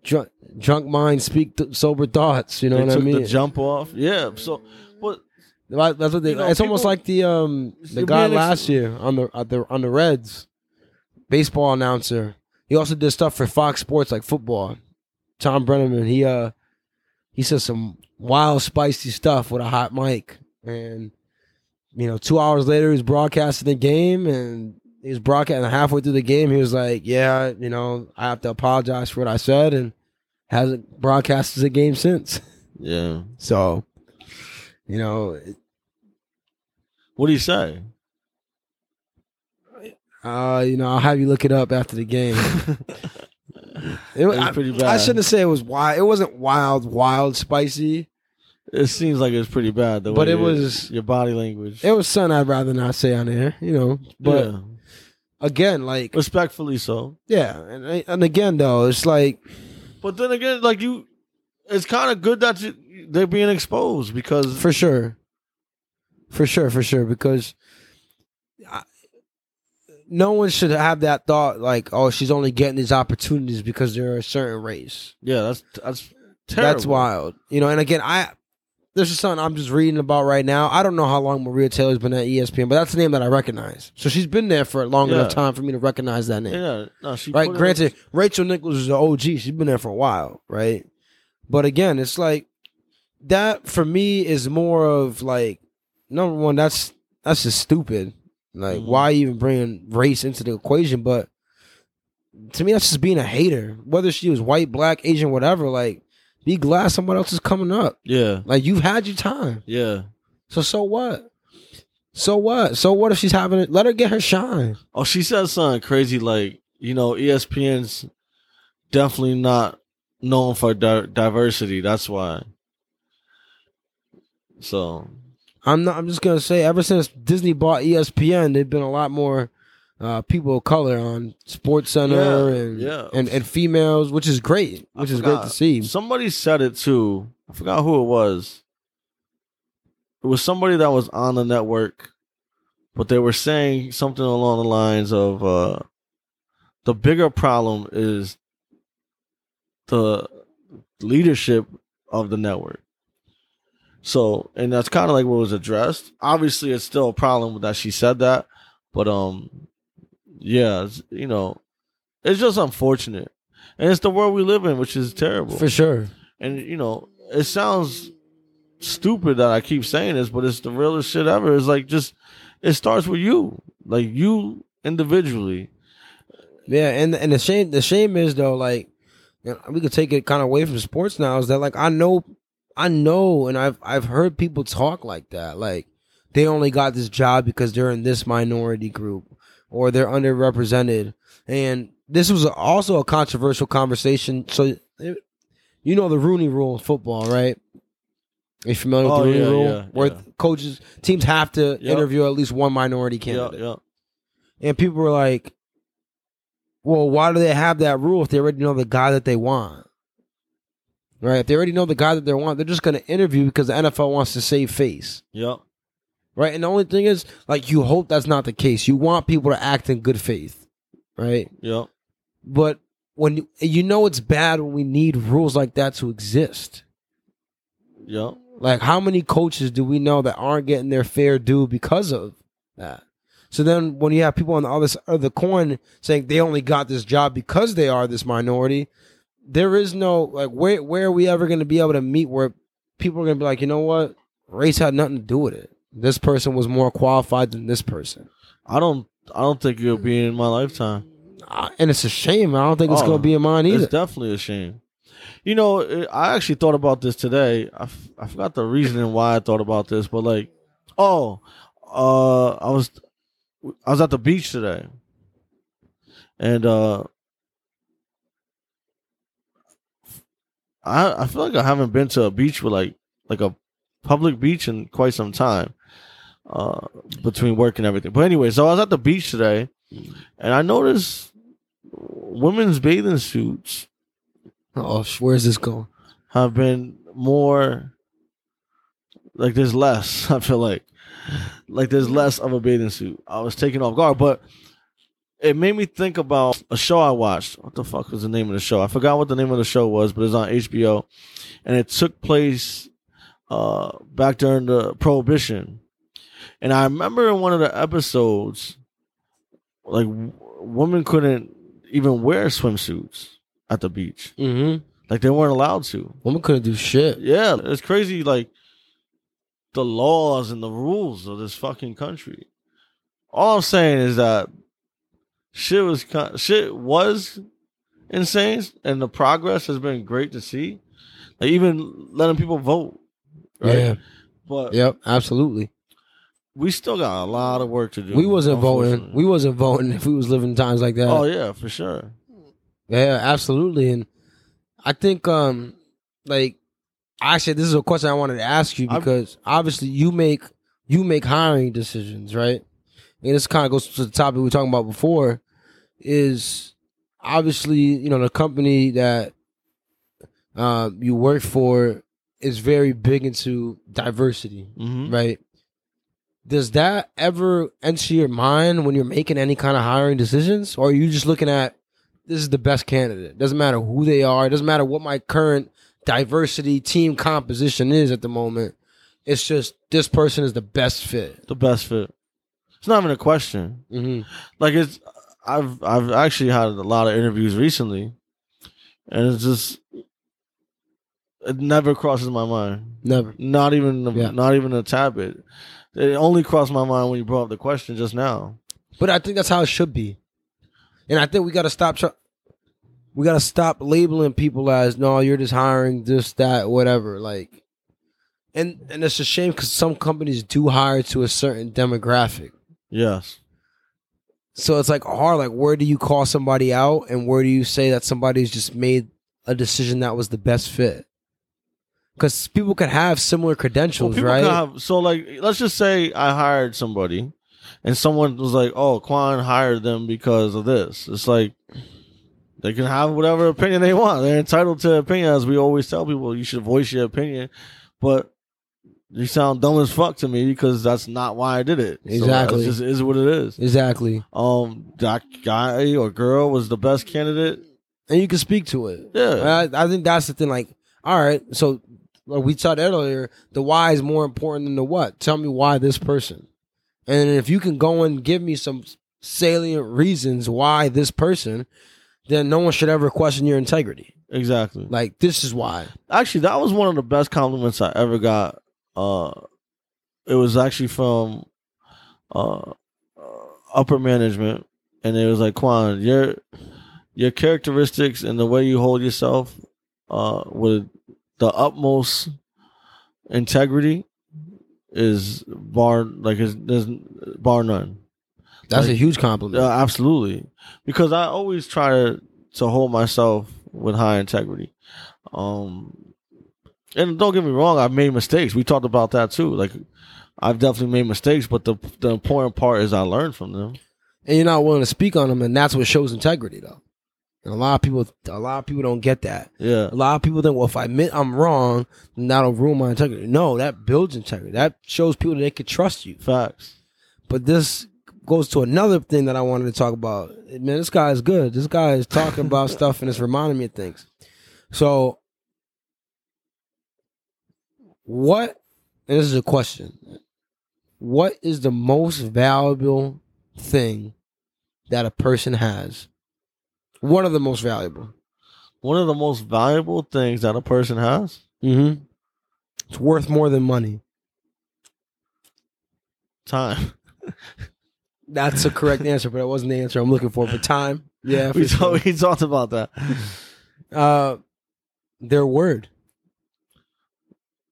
Speaker 1: drunk drunk minds speak th- sober thoughts. You know
Speaker 2: they
Speaker 1: what I mean?
Speaker 2: the jump off. Yeah. So, but
Speaker 1: That's what they.
Speaker 2: You know,
Speaker 1: it's almost like the um the guy
Speaker 2: being ex-
Speaker 1: last year on the on the on the Reds, baseball announcer. He also did stuff for Fox Sports like football. Thom Brennaman. He uh he said some wild spicy stuff with a hot mic, and you know two hours later he's broadcasting the game, and he was broadcasting halfway through the game. He was like, "Yeah, you know, I have to apologize for what I said," and hasn't broadcasted the game since.
Speaker 2: yeah.
Speaker 1: So, you know,
Speaker 2: What do you say?
Speaker 1: Uh, you know, I'll have you look it up after the game. It,
Speaker 2: was
Speaker 1: I,
Speaker 2: pretty
Speaker 1: I
Speaker 2: bad.
Speaker 1: shouldn't say it was wild. It wasn't wild, wild, spicy.
Speaker 2: It seems like it's pretty bad. The
Speaker 1: But it
Speaker 2: your-
Speaker 1: was-
Speaker 2: your body language.
Speaker 1: It was something I'd rather not say on air, you know. But
Speaker 2: yeah.
Speaker 1: again, like,
Speaker 2: respectfully so.
Speaker 1: yeah, and and again though, it's like
Speaker 2: But then again, like you, it's kind of good that you, they're being exposed because
Speaker 1: for sure, for sure, for sure, because I, no one should have that thought like, oh, she's only getting these opportunities because they're a certain race.
Speaker 2: yeah, that's that's terrible.
Speaker 1: That's wild. You know, and again, I this is something I'm just reading about right now. I don't know how long Maria Taylor's been at ESPN, but that's a name that I recognize. So she's been there for a long
Speaker 2: Yeah.
Speaker 1: enough time for me to recognize that name.
Speaker 2: Yeah, no, she
Speaker 1: right? Granted, Rachel Nichols is an OG. She's been there for a while, right? But again, it's like that for me is more of like number one. That's that's just stupid. Like,
Speaker 2: Mhm.
Speaker 1: why even bringing race into the equation? But to me, that's just being a hater. Whether she was white, black, Asian, whatever. Like, be glad someone else is coming up.
Speaker 2: yeah,
Speaker 1: Like, you've had your time.
Speaker 2: yeah.
Speaker 1: So so what? So what? So what if she's having it? Let her get her shine.
Speaker 2: Oh, she said something crazy like, you know, ESPN's definitely not known for di- diversity. That's why. So
Speaker 1: I'm not. I'm just gonna say, ever since Disney bought ESPN, there've been a lot more uh, people of color on Sports Center
Speaker 2: Yeah,
Speaker 1: and,
Speaker 2: yeah.
Speaker 1: and and females, which is great.
Speaker 2: I
Speaker 1: Which is great to see.
Speaker 2: Somebody said it too. I forgot who it was. It was somebody that was on the network, but they were saying something along the lines of uh, the bigger problem is the leadership of the network. So, and that's kind of like what was addressed. Obviously, it's still a problem that she said that, but um, yeah, it's, you know, it's just unfortunate, and it's the world we live in, which is terrible.
Speaker 1: For sure.
Speaker 2: And you know, it sounds stupid that I keep saying this, but it's the realest shit ever. It's like just it starts with you, like you individually.
Speaker 1: Yeah, and and the shame the shame is though, like we could take it kind of away from sports now. Is that like I know, I know, and I've I've heard people talk like that, like they only got this job because they're in this minority group or they're underrepresented, and this was also a controversial conversation. So it, you know the Rooney Rule in football, right? Are you familiar
Speaker 2: Oh,
Speaker 1: with the oh, Rooney
Speaker 2: yeah,
Speaker 1: Rule,
Speaker 2: yeah,
Speaker 1: where
Speaker 2: yeah.
Speaker 1: coaches teams have to
Speaker 2: Yep.
Speaker 1: interview at least one minority candidate?
Speaker 2: yeah.
Speaker 1: And people were like, well, why do they have that rule if they already know the guy that they want? Right? If they already know the guy that they want, they're just going to interview because the NFL wants to save face.
Speaker 2: Yep.
Speaker 1: Right? And the only thing is, like, you hope that's not the case. You want people to act in good faith. Right?
Speaker 2: Yep.
Speaker 1: But when you, you know it's bad when we need rules like that to exist.
Speaker 2: Yep.
Speaker 1: Like, how many coaches do we know that aren't getting their fair due because of that? So then, when you have people on the other side of the coin saying they only got this job because they are this minority, there is no like where where are we ever going to be able to meet where people are going to be like, you know what, race had nothing to do with it. This person was more qualified than this person,
Speaker 2: I don't. I don't think it'll be in my lifetime.
Speaker 1: Uh, and it's a shame. I don't think it's
Speaker 2: Oh,
Speaker 1: going to be in mine either.
Speaker 2: It's definitely a shame. You know, I actually thought about this today. I, f- I forgot the reasoning why I thought about this, but like, oh, uh, I was I was at the beach today, and uh, I I feel like I haven't been to a beach with like like a public beach in quite some time. Uh, between work and everything. But anyway, so I was at the beach today, and I noticed women's bathing suits
Speaker 1: Oh, where's this going?
Speaker 2: have been more like there's less. I feel like like there's less of a bathing suit. I was taken off guard, but it made me think about a show I watched. What the fuck was the name of the show? I forgot what the name of the show was, but it's on HBO, and it took place uh, back during the Prohibition. And I remember in one of the episodes, like w- women couldn't even wear swimsuits at the beach.
Speaker 1: Mm-hmm.
Speaker 2: Like they weren't allowed to.
Speaker 1: Women couldn't do shit.
Speaker 2: Yeah, it's crazy. Like the laws and the rules of this fucking country. All I'm saying is that shit was shit was insane, and the progress has been great to see. Like even letting people vote. Right?
Speaker 1: Yeah.
Speaker 2: but
Speaker 1: Yep. Absolutely.
Speaker 2: we still got a lot of work to do.
Speaker 1: We wasn't voting. We wasn't voting if we was living in times like that.
Speaker 2: oh yeah, for sure.
Speaker 1: Yeah, absolutely. And I think um like actually this is a question I wanted to ask you
Speaker 2: I'm-
Speaker 1: because obviously you make you make hiring decisions, right? And this kind of goes to the topic we were talking about before is obviously, you know, the company that um you work for is very big into diversity,
Speaker 2: hmm
Speaker 1: right? Does that ever enter your mind when you're making any kind of hiring decisions, or are you just looking at this is the best candidate? Doesn't matter who they are. It doesn't matter what my current diversity team composition is at the moment. It's just this person is the best fit.
Speaker 2: The best fit. It's not even a question.
Speaker 1: hmm
Speaker 2: like it's I've I've actually had a lot of interviews recently, and it's just it never crosses my mind.
Speaker 1: Never.
Speaker 2: Not even a,
Speaker 1: Yeah.
Speaker 2: not even a tad bit. It only crossed my mind when you brought up the question just now.
Speaker 1: But I think that's how it should be. And I think we got to stop. Try- we got to stop labeling people as no, you're just hiring this, that, whatever. Like, and and it's a shame because some companies do hire to a certain demographic.
Speaker 2: Yes,
Speaker 1: So it's like hard. Like, where do you call somebody out, and where do you say that somebody's just made a decision that was the best fit? Because people can have similar credentials,
Speaker 2: people
Speaker 1: right?
Speaker 2: have- so like let's just say I hired somebody, and someone was like, "Oh, Quan hired them because of this." It's like they can have whatever opinion they want. They're entitled to opinion, as we always tell people. You should voice your opinion, but you sound dumb as fuck to me because that's not why I did it. So
Speaker 1: Exactly.
Speaker 2: it just is what it is.
Speaker 1: exactly.
Speaker 2: Um, that guy or girl was the best candidate.
Speaker 1: And you can speak to it.
Speaker 2: Yeah,
Speaker 1: I, I think that's the thing. Like, all right, so like we said earlier, the why is more important than the what. Tell me why this person, and if you can go and give me some salient reasons why this person, then no one should ever question your integrity.
Speaker 2: exactly.
Speaker 1: Like, this is why.
Speaker 2: Actually, that was one of the best compliments I ever got. Uh, it was actually from uh, uh, upper management, and it was like, Quan, your your characteristics and the way you hold yourself uh, with the utmost integrity is bar like is there's bar none.
Speaker 1: That's
Speaker 2: Like-
Speaker 1: a huge compliment.
Speaker 2: Yeah, absolutely. Because I always try to to hold myself with high integrity. Um and don't get me wrong, I've made mistakes. We talked about that too. Like I've definitely made mistakes, but the the important part is I learned from them.
Speaker 1: and you're not willing to speak on them, and that's what shows integrity, though. And a lot of people, a lot of people don't get that.
Speaker 2: Yeah.
Speaker 1: A lot of people think, well, if I admit I'm wrong, then that'll ruin my integrity. No, that builds integrity. That shows people that they can trust you.
Speaker 2: Facts.
Speaker 1: But this goes to another thing that I wanted to talk about. Man, this guy is good. This guy is talking about stuff and it's reminding me of things. So, what, and this is a question, what is the most valuable thing that a person has? One of the most valuable.
Speaker 2: One of the most valuable things that a person has,
Speaker 1: Mm-hmm. It's worth more than money.
Speaker 2: time.
Speaker 1: That's a correct answer, but it wasn't the answer I'm looking for. But time, yeah,
Speaker 2: we,
Speaker 1: sure.
Speaker 2: talked, we talked about that.
Speaker 1: uh, their word,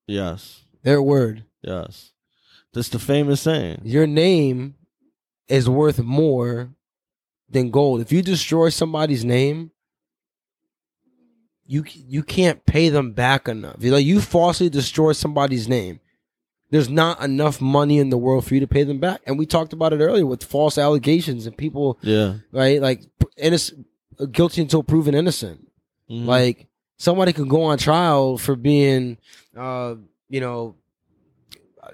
Speaker 2: Yes.
Speaker 1: their word.
Speaker 2: Yes. That's the famous saying.
Speaker 1: Your name is worth more than gold. If you destroy somebody's name, you you can't pay them back enough. You like you falsely destroy somebody's name. There's not enough money in the world for you to pay them back. And we talked about it earlier with false allegations and people,
Speaker 2: Yeah.
Speaker 1: right? Like innocent, guilty until proven innocent.
Speaker 2: Mhm.
Speaker 1: Like somebody could go on trial for being, uh, you know,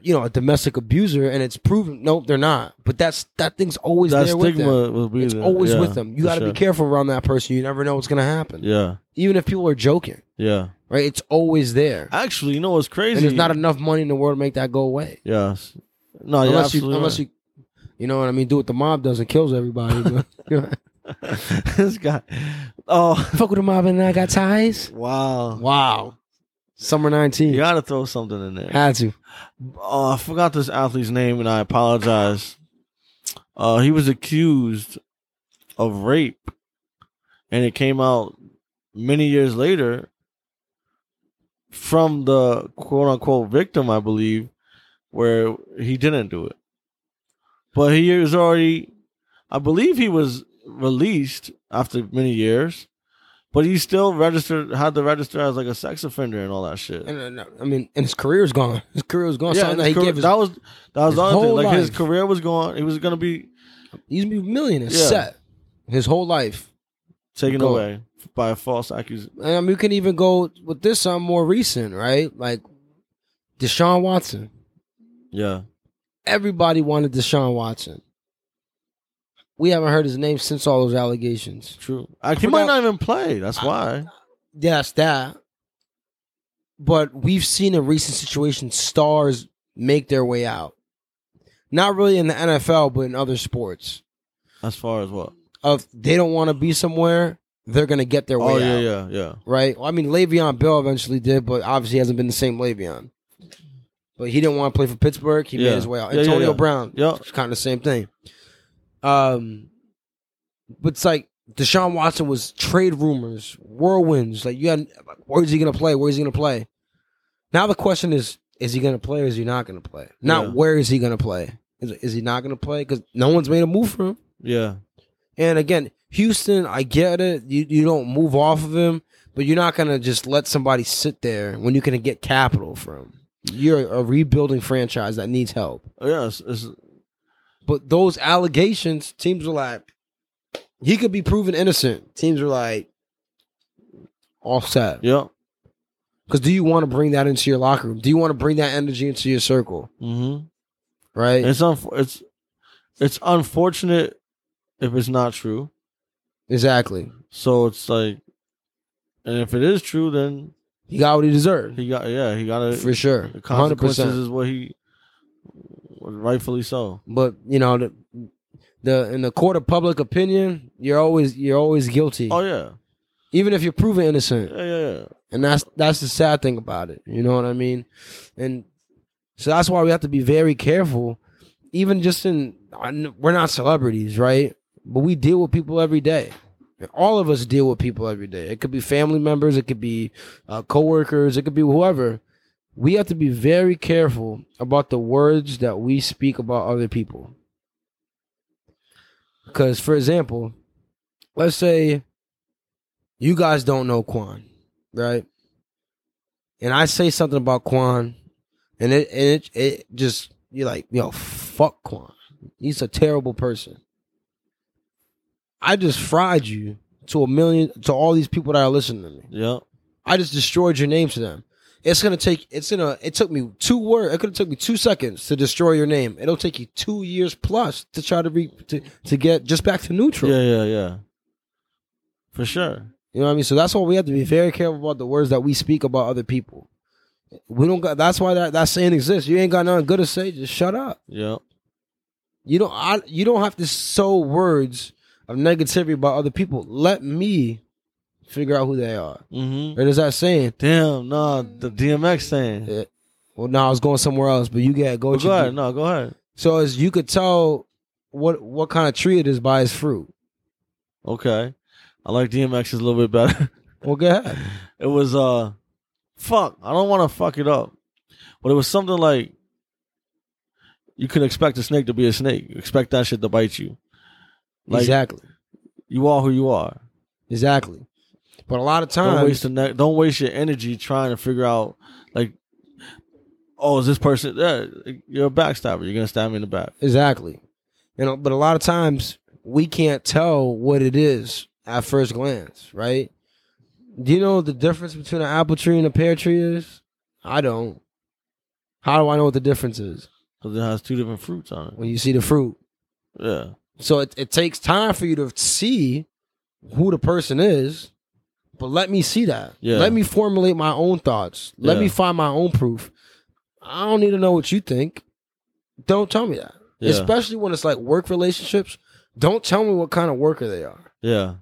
Speaker 1: you know, a domestic abuser, and it's proven. Nope, they're not. But that's that thing's always
Speaker 2: that
Speaker 1: there with them.
Speaker 2: stigma will be
Speaker 1: It's
Speaker 2: there.
Speaker 1: always
Speaker 2: Yeah,
Speaker 1: with them. You got to
Speaker 2: sure.
Speaker 1: be careful around that person. You never know what's gonna happen.
Speaker 2: Yeah.
Speaker 1: Even if people are joking,
Speaker 2: Yeah.
Speaker 1: right? It's always there,
Speaker 2: Actually, you know what's crazy?
Speaker 1: and there's not enough money in the world to make that go away.
Speaker 2: Yes. No,
Speaker 1: unless you, unless
Speaker 2: right.
Speaker 1: you, you know what I mean. Do what the mob does and kills everybody. But,
Speaker 2: this guy. Oh,
Speaker 1: fuck with the mob, and I got ties.
Speaker 2: wow.
Speaker 1: Wow, summer nineteen.
Speaker 2: You got to throw something in there.
Speaker 1: Had to.
Speaker 2: Oh, I forgot this athlete's name, and I apologize. Uh, he was accused of rape, and it came out many years later from the quote unquote victim, I believe, where he didn't do it. But he was already, I believe he was released after many years, but he still registered, had to register as like a sex offender and all that shit.
Speaker 1: And, uh, I mean, and his career's gone. His career was gone.
Speaker 2: Yeah,
Speaker 1: Something that he
Speaker 2: career-
Speaker 1: gave his,
Speaker 2: that was that was
Speaker 1: his
Speaker 2: the other thing. Like his career was gone. He was gonna be
Speaker 1: he's gonna be a millionaire
Speaker 2: Yeah.
Speaker 1: set his whole life.
Speaker 2: taken
Speaker 1: Go.
Speaker 2: away by a false accusation.
Speaker 1: And I mean, we can even go with this something more recent, right? Like Deshaun Watson.
Speaker 2: Yeah,
Speaker 1: Everybody wanted Deshaun Watson. We haven't heard his name since all those allegations.
Speaker 2: true. I, he
Speaker 1: forgot-
Speaker 2: might not even play. That's
Speaker 1: I-
Speaker 2: why.
Speaker 1: Yes, that. But we've seen in recent situations stars make their way out. Not really in the NFL, but in other sports.
Speaker 2: As far as what?
Speaker 1: Of they don't want to be somewhere, they're gonna get their way
Speaker 2: Oh yeah,
Speaker 1: out.
Speaker 2: yeah, yeah.
Speaker 1: right? Well, I mean, Le'Veon Bell eventually did, but obviously hasn't been the same Le'Veon. But he didn't want to play for Pittsburgh. He
Speaker 2: Yeah.
Speaker 1: made his way out.
Speaker 2: Yeah, yeah,
Speaker 1: Antonio
Speaker 2: yeah.
Speaker 1: Brown,
Speaker 2: Yeah.
Speaker 1: it's kind of the same thing. Um, but it's like Deshaun Watson was trade rumors, whirlwinds. Like you had, like, where's he gonna play? Where's he gonna play? Now the question is: Is he gonna play or is he not gonna play? Not
Speaker 2: Yeah.
Speaker 1: where is he gonna play? Is, is he not gonna play? Because no one's made a move for him.
Speaker 2: Yeah,
Speaker 1: And again, Houston, I get it. You you don't move off of him, but you're not gonna just let somebody sit there when you can get capital from. You're a rebuilding franchise that needs help.
Speaker 2: Oh, yeah.
Speaker 1: But those allegations, teams are like, he could be proven innocent. Teams are like, all set.
Speaker 2: yeah.
Speaker 1: Because do you want to bring that into your locker room? Do you want to bring that energy into your circle?
Speaker 2: Mm-hmm.
Speaker 1: Right?
Speaker 2: It's unf- it's it's unfortunate if it's not true.
Speaker 1: exactly.
Speaker 2: So it's like, and if it is true, then
Speaker 1: He got what he deserved.
Speaker 2: he got yeah he got it.
Speaker 1: For sure.
Speaker 2: The
Speaker 1: 100%.
Speaker 2: consequences is what he rightfully so.
Speaker 1: But you know the the in the court of public opinion, you're always you're always guilty,
Speaker 2: Oh yeah,
Speaker 1: even if you're proven innocent.
Speaker 2: yeah, yeah. yeah.
Speaker 1: And that's that's the sad thing about it. You know what I mean? And so that's why we have to be very careful. Even just in we're not celebrities, right? But we deal with people every day. All of us deal with people every day. It could be family members, it could be uh, coworkers, it could be whoever. We have to be very careful about the words that we speak about other people. Because, for example, let's say you guys don't know Quan, right? And I say something about Quan, and it and it, it just you're like, yo, fuck Quan. He's a terrible person. I just fried you to a million to all these people that are listening to me.
Speaker 2: Yeah.
Speaker 1: I just destroyed your name to them. It's gonna take. It's in a. It took me two words. It could have took me two seconds to destroy your name. It'll take you two years plus to try to re to, to get just back to neutral.
Speaker 2: Yeah, yeah, yeah. For sure.
Speaker 1: You know what I mean? So that's why we have to be very careful about the words that we speak about other people. We don't got. That's why that, that saying exists. You ain't got nothing good to say. Just shut up.
Speaker 2: Yeah.
Speaker 1: You don't. I. You don't have to sow words of negativity about other people. Let me figure out who they are.
Speaker 2: Mm-hmm.
Speaker 1: Or is that saying?
Speaker 2: Damn, no, the DMX saying.
Speaker 1: eh, Well, no, I was going somewhere else. But you get go. You
Speaker 2: go
Speaker 1: do.
Speaker 2: ahead. No, go ahead.
Speaker 1: So as you could tell what what kind of tree it is by its fruit.
Speaker 2: Okay. I like DMX's a little bit better.
Speaker 1: Well, go ahead.
Speaker 2: it was uh fuck. I don't want to fuck it up. But it was something like you can expect a snake to be a snake. You expect that shit to bite you. Like
Speaker 1: exactly.
Speaker 2: you are who you are.
Speaker 1: Exactly. But a lot of
Speaker 2: Don't waste
Speaker 1: times,
Speaker 2: ne- don't waste your energy trying to figure out like, oh, is this person? Yeah, you're a backstabber. You're gonna stab me in the back.
Speaker 1: exactly. You know, but a lot of times we can't tell what it is at first glance, right? Do you know the difference between an apple tree and a pear tree is? I don't. How do I know what the difference is?
Speaker 2: Because it has two different fruits on it.
Speaker 1: When you see the fruit.
Speaker 2: Yeah,
Speaker 1: So it, it takes time for you to see who the person is, but let me see that.
Speaker 2: Yeah.
Speaker 1: Let me formulate my own thoughts. Let
Speaker 2: Yeah.
Speaker 1: me find my own proof. I don't need to know what you think. Don't tell me that.
Speaker 2: Yeah.
Speaker 1: Especially when it's like work relationships. Don't tell me what kind of worker they are.
Speaker 2: yeah.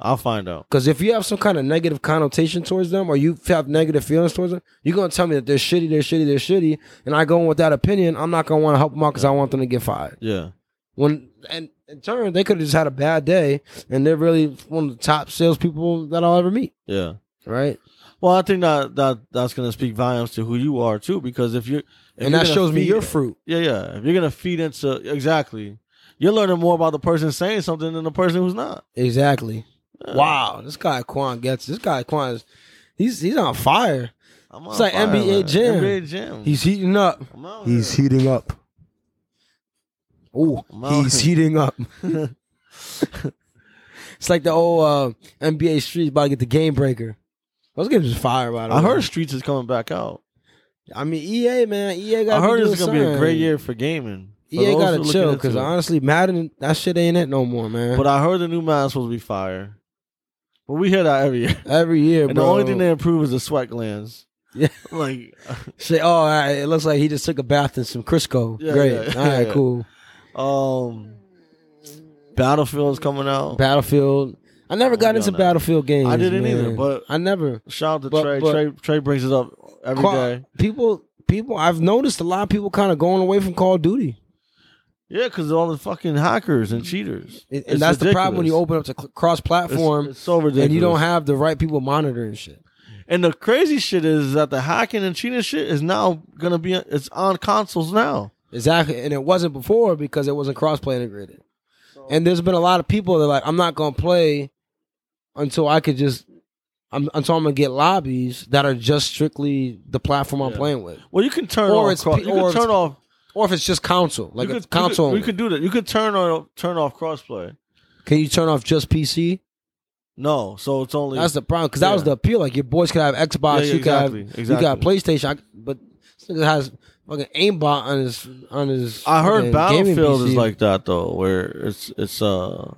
Speaker 2: I'll find out.
Speaker 1: Because if you have some kind of negative connotation towards them or you have negative feelings towards them, you're going to tell me that they're shitty, they're shitty, they're shitty. And I go in with that opinion, I'm not going to want to help them out because I want them to get fired.
Speaker 2: Yeah,
Speaker 1: When and in turn, they could have just had a bad day, and they're really one of the top salespeople that I'll ever meet.
Speaker 2: yeah.
Speaker 1: Right,
Speaker 2: Well, I think that that that's gonna speak volumes to who you are too, because if you're if
Speaker 1: and
Speaker 2: you're
Speaker 1: that
Speaker 2: gonna
Speaker 1: shows me your fruit.
Speaker 2: Yeah, yeah. If you're gonna feed into exactly, you're learning more about the person saying something than the person who's not.
Speaker 1: Exactly.
Speaker 2: Yeah.
Speaker 1: Wow, this guy Quan gets this guy Quan is he's he's on fire.
Speaker 2: I'm
Speaker 1: It's like
Speaker 2: fire,
Speaker 1: NBA
Speaker 2: man.
Speaker 1: Jam.
Speaker 2: NBA Jam.
Speaker 1: He's heating up.
Speaker 2: I'm out
Speaker 1: He's
Speaker 2: here.
Speaker 1: heating up. Oh, he's heating up. it's like the old uh, NBA Streets about to get the game breaker. Those games is fire, by the
Speaker 2: I
Speaker 1: way.
Speaker 2: heard Streets is coming back out.
Speaker 1: I mean, EA man, EA got.
Speaker 2: I heard it's gonna be a great year for gaming. For
Speaker 1: EA
Speaker 2: those
Speaker 1: gotta
Speaker 2: looking
Speaker 1: chill
Speaker 2: into
Speaker 1: because
Speaker 2: it.
Speaker 1: honestly, Madden that shit ain't it no more, man.
Speaker 2: But I heard the new Madden's supposed to be fire. But we hear that every year.
Speaker 1: Every year,
Speaker 2: And
Speaker 1: bro.
Speaker 2: the only thing they improve is the sweat glands.
Speaker 1: Yeah.
Speaker 2: Like
Speaker 1: say, oh, all right, it looks like he just took a bath in some Crisco.
Speaker 2: Yeah,
Speaker 1: Great.
Speaker 2: yeah,
Speaker 1: all right,
Speaker 2: yeah.
Speaker 1: cool.
Speaker 2: Um Battlefield's coming out.
Speaker 1: Battlefield. I never got into
Speaker 2: that.
Speaker 1: Battlefield games.
Speaker 2: I didn't
Speaker 1: man.
Speaker 2: either, but-
Speaker 1: I never.
Speaker 2: Shout out to
Speaker 1: But-
Speaker 2: Trey.
Speaker 1: but-
Speaker 2: Trey. Trey brings it up every day.
Speaker 1: Call- People, people. I've noticed a lot of people kind of going away from Call of Duty,
Speaker 2: Yeah, because all the fucking hackers and cheaters.
Speaker 1: and, and that's the problem when you open up to cross platform
Speaker 2: so ridiculous.
Speaker 1: and you don't have the right people monitoring shit.
Speaker 2: And the crazy shit is that the hacking and cheating shit is now gonna be it's on consoles now.
Speaker 1: Exactly, and it wasn't before because it wasn't crossplay integrated. And there's been a lot of people that are like, I'm not gonna play until I could just, I'm, until I'm gonna get lobbies that are just strictly the platform I'm
Speaker 2: Yeah.
Speaker 1: playing with,
Speaker 2: Well, you can turn
Speaker 1: Or
Speaker 2: off.
Speaker 1: it's
Speaker 2: cro- you
Speaker 1: or
Speaker 2: can
Speaker 1: it's-
Speaker 2: turn off.
Speaker 1: or if it's just console, like
Speaker 2: you could,
Speaker 1: console.
Speaker 2: you could do that. You could turn on turn off crossplay.
Speaker 1: Can you turn off just PC?
Speaker 2: No, so it's only
Speaker 1: That's the problem because that was the appeal. Like your boys could have Xbox,
Speaker 2: Yeah, yeah,
Speaker 1: you could have
Speaker 2: exactly,
Speaker 1: you got
Speaker 2: exactly.
Speaker 1: PlayStation, I, but this nigga has fucking aimbot on his on his.
Speaker 2: I heard Battlefield is like that though, where it's it's uh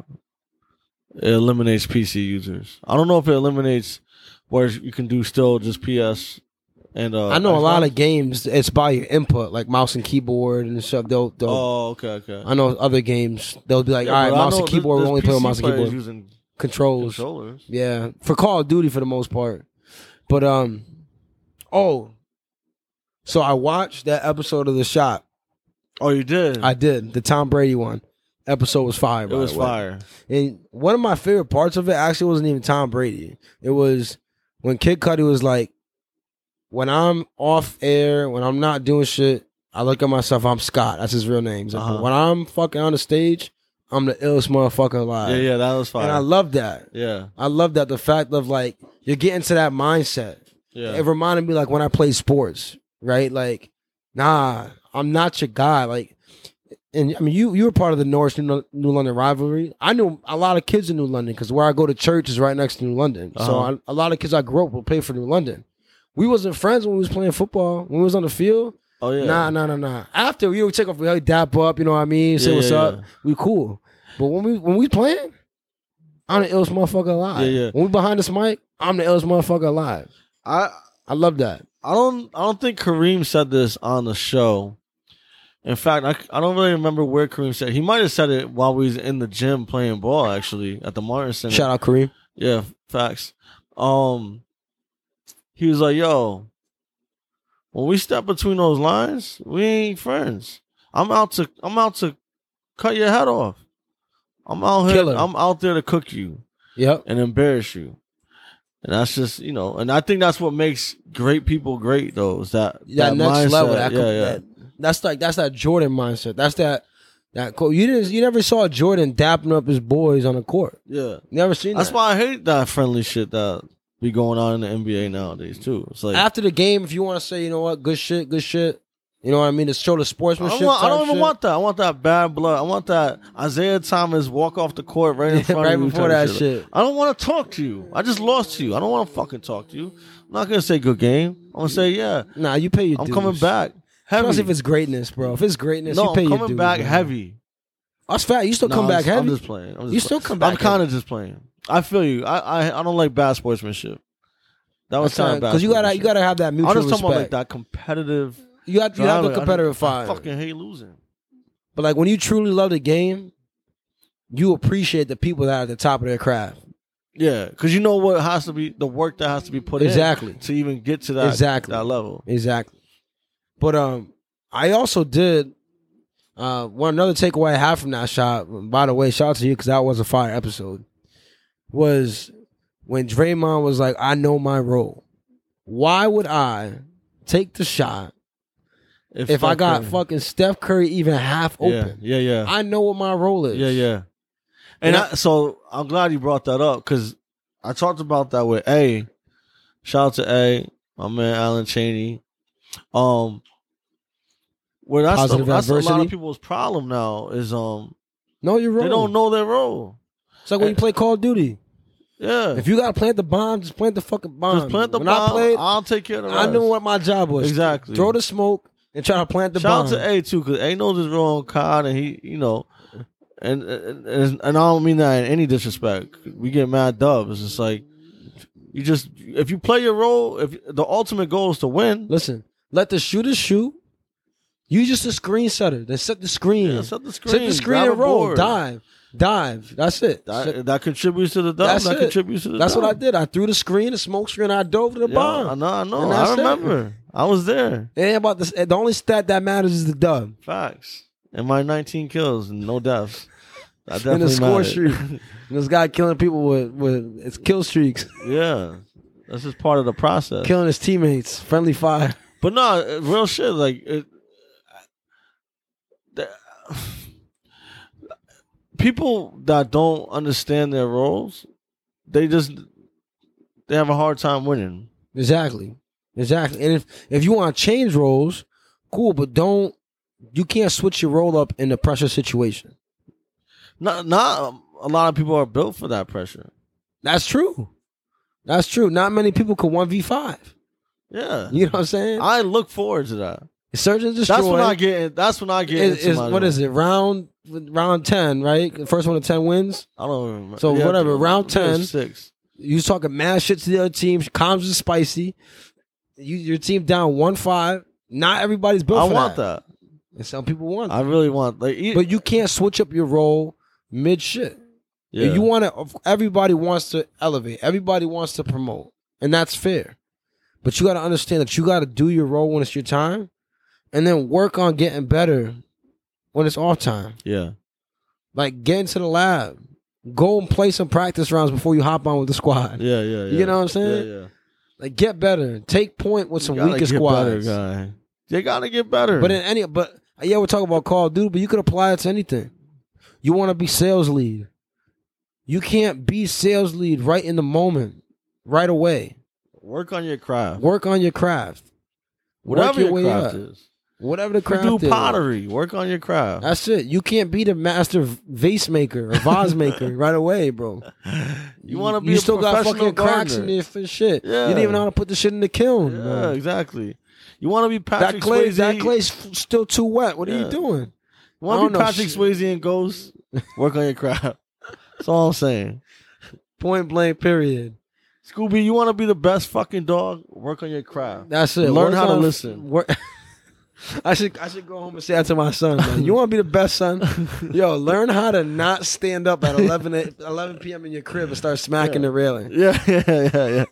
Speaker 2: it eliminates PC users. I don't know if it eliminates where you can do still just PS and uh
Speaker 1: I know a lot of games. It's by your input, like mouse and keyboard and stuff. They'll, they'll
Speaker 2: Oh, okay, okay.
Speaker 1: I know other games. They'll be like,
Speaker 2: Yeah,
Speaker 1: all right, mouse and keyboard.
Speaker 2: there's-
Speaker 1: We only play with mouse and keyboard.
Speaker 2: using
Speaker 1: Controls.
Speaker 2: controllers.
Speaker 1: Yeah, for Call of Duty for the most part. But um, oh, so I watched that episode of The Shop.
Speaker 2: Oh, you did.
Speaker 1: I did the Tom Brady one. Episode was fire.
Speaker 2: it was fire.
Speaker 1: And one of my favorite parts of it actually wasn't even Tom Brady. It was when Kid Cudi was like, "When I'm off air, when I'm not doing shit, I look at myself. I'm Scott. That's his real name. Like,
Speaker 2: Uh-huh.
Speaker 1: When I'm fucking on the stage, I'm the illest motherfucker alive.
Speaker 2: Yeah, yeah, that was fire.
Speaker 1: And I love that.
Speaker 2: yeah,
Speaker 1: I love that. The fact of like you're getting to that mindset.
Speaker 2: yeah.
Speaker 1: It reminded me like when I played sports, right? Like, nah, I'm not your guy. Like, and I mean, you you were part of the Norwich New, New London rivalry. I knew a lot of kids in New London because where I go to church is right next to New London. So
Speaker 2: Uh-huh.
Speaker 1: I, a lot of kids I grew up with play for New London. We wasn't friends when we was playing football. When we was on the field,
Speaker 2: oh yeah.
Speaker 1: nah, nah, nah, nah. After we would take off, we would dap up. You know what I mean? Say
Speaker 2: Yeah,
Speaker 1: what's
Speaker 2: yeah,
Speaker 1: up.
Speaker 2: yeah.
Speaker 1: We cool. But when we when we playing, I'm the illest motherfucker alive.
Speaker 2: Yeah, yeah.
Speaker 1: When we behind this mic, I'm the illest motherfucker alive.
Speaker 2: I
Speaker 1: I love that.
Speaker 2: I don't I don't think Kareem said this on the show. In fact, I, I don't really remember where Kareem said. He might have said it while we was in the gym playing ball. Actually, at the Martin Center.
Speaker 1: Shout out Kareem.
Speaker 2: Yeah, facts. Um, he was like, "Yo, when we step between those lines, we ain't friends. I'm out to I'm out to cut your head off. I'm out here. I'm out there to cook you
Speaker 1: Yep.
Speaker 2: and embarrass you." And that's just you know, and I think that's what makes great people great, though. Is that
Speaker 1: That, next
Speaker 2: mindset.
Speaker 1: level. That,
Speaker 2: yeah, yeah,
Speaker 1: that- that's like that's that Jordan mindset. That's that That quote. You didn't. You never saw Jordan dapping up his boys on the court.
Speaker 2: Yeah,
Speaker 1: Never seen
Speaker 2: that's
Speaker 1: that.
Speaker 2: why I hate that friendly shit that be going on in the NBA nowadays too. It's like
Speaker 1: After the game, if you want to say, you know what, good shit, good shit. You know what I mean? To show the
Speaker 2: I
Speaker 1: sportsmanship.
Speaker 2: don't, want, I don't even
Speaker 1: shit.
Speaker 2: want that. I want that bad blood. I want that Isiah Thomas walk off the court right in front
Speaker 1: right
Speaker 2: of you.
Speaker 1: before that
Speaker 2: of
Speaker 1: shit.
Speaker 2: I don't want to talk to you. I just lost to you. I don't want to fucking talk to you. I'm not gonna say good game. I'm gonna say yeah.
Speaker 1: Nah, you pay your
Speaker 2: I'm
Speaker 1: dues.
Speaker 2: coming back heavy.
Speaker 1: Especially if it's greatness, bro. If it's greatness,
Speaker 2: no,
Speaker 1: you pay
Speaker 2: I'm
Speaker 1: your
Speaker 2: coming
Speaker 1: dues,
Speaker 2: back
Speaker 1: man.
Speaker 2: heavy.
Speaker 1: That's fat. You still
Speaker 2: No,
Speaker 1: come
Speaker 2: I'm
Speaker 1: back
Speaker 2: just-
Speaker 1: heavy.
Speaker 2: I'm just playing. I'm just
Speaker 1: you still come back.
Speaker 2: I'm kind of just playing. I feel you. I, I I don't like bad sportsmanship. That was kind of bad.
Speaker 1: because you gotta you gotta have that
Speaker 2: I'm
Speaker 1: mutual
Speaker 2: just talking about like
Speaker 1: respect.
Speaker 2: that competitive.
Speaker 1: You have you have.
Speaker 2: I-
Speaker 1: competitive
Speaker 2: I
Speaker 1: fire.
Speaker 2: fucking hate losing.
Speaker 1: But like when you truly love the game, you appreciate the people that are at the top of their craft.
Speaker 2: Yeah, because you know what has to be the work that has to be put
Speaker 1: Exactly.
Speaker 2: in to even get to that
Speaker 1: Exactly.
Speaker 2: that level.
Speaker 1: Exactly. But um, I also did uh one another takeaway I have from that Shop. By the way, shout out to you because that was a fire episode. Was when Draymond was like, "I know my role." Why would I take the shot if I got
Speaker 2: Curry-
Speaker 1: fucking Steph Curry even half open?
Speaker 2: yeah, yeah,
Speaker 1: I know what my role is.
Speaker 2: yeah, yeah. And
Speaker 1: And
Speaker 2: I, so I'm glad you brought that up because I talked about that with A. Shout out to A, my man Alan Cheney. Um, where that's, the,
Speaker 1: Positive
Speaker 2: that's a lot of people's problem now is um
Speaker 1: Know your role.
Speaker 2: they don't know their role.
Speaker 1: It's like when you play Call of Duty.
Speaker 2: Yeah,
Speaker 1: If you gotta plant the bomb, just plant the fucking bomb.
Speaker 2: just plant the
Speaker 1: when
Speaker 2: bomb.
Speaker 1: I played,
Speaker 2: I'll take care of the
Speaker 1: I knew what my job was.
Speaker 2: Exactly.
Speaker 1: Throw the smoke and try to plant the
Speaker 2: Shout
Speaker 1: bomb.
Speaker 2: out to A too, because A knows his role on COD, and he, you know, and, and and I don't mean that in any disrespect. We get mad dubs. It's just like you just if you play your role, if the ultimate goal is to win,
Speaker 1: Listen, let the shooter shoot. You just a screen setter. Then set the screen.
Speaker 2: yeah, set the screen,
Speaker 1: set the screen and roll.
Speaker 2: board.
Speaker 1: Dive. Dive. That's it.
Speaker 2: That, that contributes to the dub.
Speaker 1: That's
Speaker 2: that
Speaker 1: it.
Speaker 2: contributes to the
Speaker 1: That's
Speaker 2: dub.
Speaker 1: what I did. I threw the screen, the smoke screen. And I dove to the
Speaker 2: Yeah,
Speaker 1: bomb.
Speaker 2: I know. I know. I
Speaker 1: that's it.
Speaker 2: I was there.
Speaker 1: It ain't about this. The only stat that matters is the dub
Speaker 2: Facts. And my 19 kills and no deaths. That
Speaker 1: and the score streak. and this guy killing people with with it's kill streaks,
Speaker 2: yeah, that's just part of the process.
Speaker 1: killing his teammates. Friendly fire.
Speaker 2: But no, uh, real shit. Like it, the- people that don't understand their roles, they just they have a hard time winning.
Speaker 1: Exactly. Exactly. And if if you want to change roles, cool, but don't you can't switch your role up in a pressure situation.
Speaker 2: Not not um, a lot of people are built for that pressure.
Speaker 1: That's true. That's true. Not many people could one v five.
Speaker 2: Yeah,
Speaker 1: You know what I'm saying?
Speaker 2: I look forward to that.
Speaker 1: Search and destroy.
Speaker 2: That's when I get. That's when I get.
Speaker 1: is, is- what is it? Round round ten, right? The first one to ten wins.
Speaker 2: I don't remember.
Speaker 1: So whatever, round 10.
Speaker 2: six.
Speaker 1: You was talking mad shit to the other team. Comms is spicy. You your team down one five. Not everybody's built for it.
Speaker 2: I
Speaker 1: for
Speaker 2: want
Speaker 1: that.
Speaker 2: that.
Speaker 1: And some people want.
Speaker 2: I really want. Like, e-
Speaker 1: but you can't switch up your role mid shit.
Speaker 2: yeah.
Speaker 1: You want to. Everybody wants to elevate. Everybody wants to promote, and that's fair. But you got to understand that you got to do your role when it's your time, and then work on getting better when it's off time.
Speaker 2: yeah.
Speaker 1: Like get into the lab, go and play some practice rounds before you hop on with the squad.
Speaker 2: Yeah, yeah, yeah.
Speaker 1: You know what I'm saying?
Speaker 2: Yeah, yeah.
Speaker 1: Like get better, take point with some weaker squads.
Speaker 2: Better. They gotta get better.
Speaker 1: But in any, but yeah, we're talking about Call of Duty, but you could apply it to anything. You want to be sales lead. You can't be sales lead right in the moment, right away.
Speaker 2: work on your craft.
Speaker 1: Work on your craft.
Speaker 2: Whatever
Speaker 1: Work your
Speaker 2: your
Speaker 1: way
Speaker 2: craft
Speaker 1: up.
Speaker 2: is.
Speaker 1: Whatever the
Speaker 2: You
Speaker 1: craft
Speaker 2: do
Speaker 1: is.
Speaker 2: pottery. Work on your craft.
Speaker 1: That's it. You can't be the master vase maker or vase maker right away, bro.
Speaker 2: You want to be
Speaker 1: You
Speaker 2: a
Speaker 1: still got fucking cracks in
Speaker 2: gardener.
Speaker 1: your f- shit.
Speaker 2: Yeah.
Speaker 1: You didn't even know how to put the shit in the kiln.
Speaker 2: Yeah, exactly. You want to be
Speaker 1: That
Speaker 2: Patrick
Speaker 1: clay,
Speaker 2: Swayze.
Speaker 1: that clay's still too wet. What are you doing?
Speaker 2: You want to be Patrick
Speaker 1: shit.
Speaker 2: Swayze and Ghost. Work on your craft. That's all I'm saying.
Speaker 1: Point blank. Period.
Speaker 2: Scooby, you want to be the best fucking dog? Work on your craft.
Speaker 1: That's it.
Speaker 2: Learn
Speaker 1: Work
Speaker 2: how to listen.
Speaker 1: Work. I should I should go home and say that to my son. Man. You want to be the best son? Yo, learn how to not stand up at 11, a- 11 p.m. in your crib and start smacking the railing.
Speaker 2: Yeah, yeah, yeah, yeah.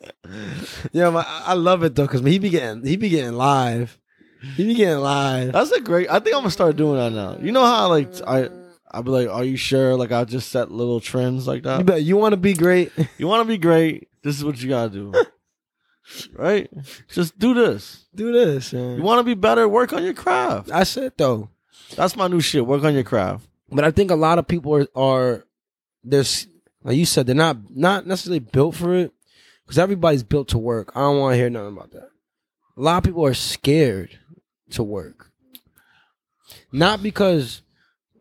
Speaker 1: Yeah, my, I I love it though because he be getting he be getting live. He be getting live.
Speaker 2: That's a great. I think I'm gonna start doing that now. You know how like I, I'll be like, "Are you sure?" Like I'll just set little trends like
Speaker 1: You
Speaker 2: that.
Speaker 1: bet you want to be great.
Speaker 2: You want to be great? This is what you gotta do, right? Just do this.
Speaker 1: Do this.
Speaker 2: You want to be better? Work on your craft.
Speaker 1: That's it though.
Speaker 2: That's my new shit. Work on your craft.
Speaker 1: but I think a lot of people are are there's like you said they're not not necessarily built for it because everybody's built to work. I don't want to hear nothing about that. A lot of people are scared to work, not because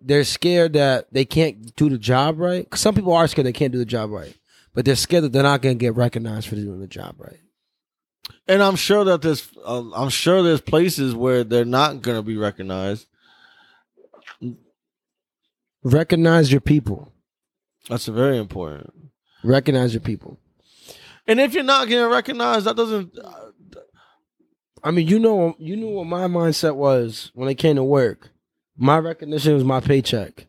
Speaker 1: they're scared that they can't do the job right. 'Cause some people are scared they can't do the job right, but they're scared that they're not going to get recognized for doing the job right.
Speaker 2: And I'm sure that there's, uh, I'm sure there's places where they're not gonna be recognized.
Speaker 1: Recognize your people.
Speaker 2: That's very important.
Speaker 1: Recognize your people.
Speaker 2: And if you're not getting recognized, that doesn't. uh,
Speaker 1: I mean, you know, you knew what my mindset was when it came to work. My recognition was my paycheck.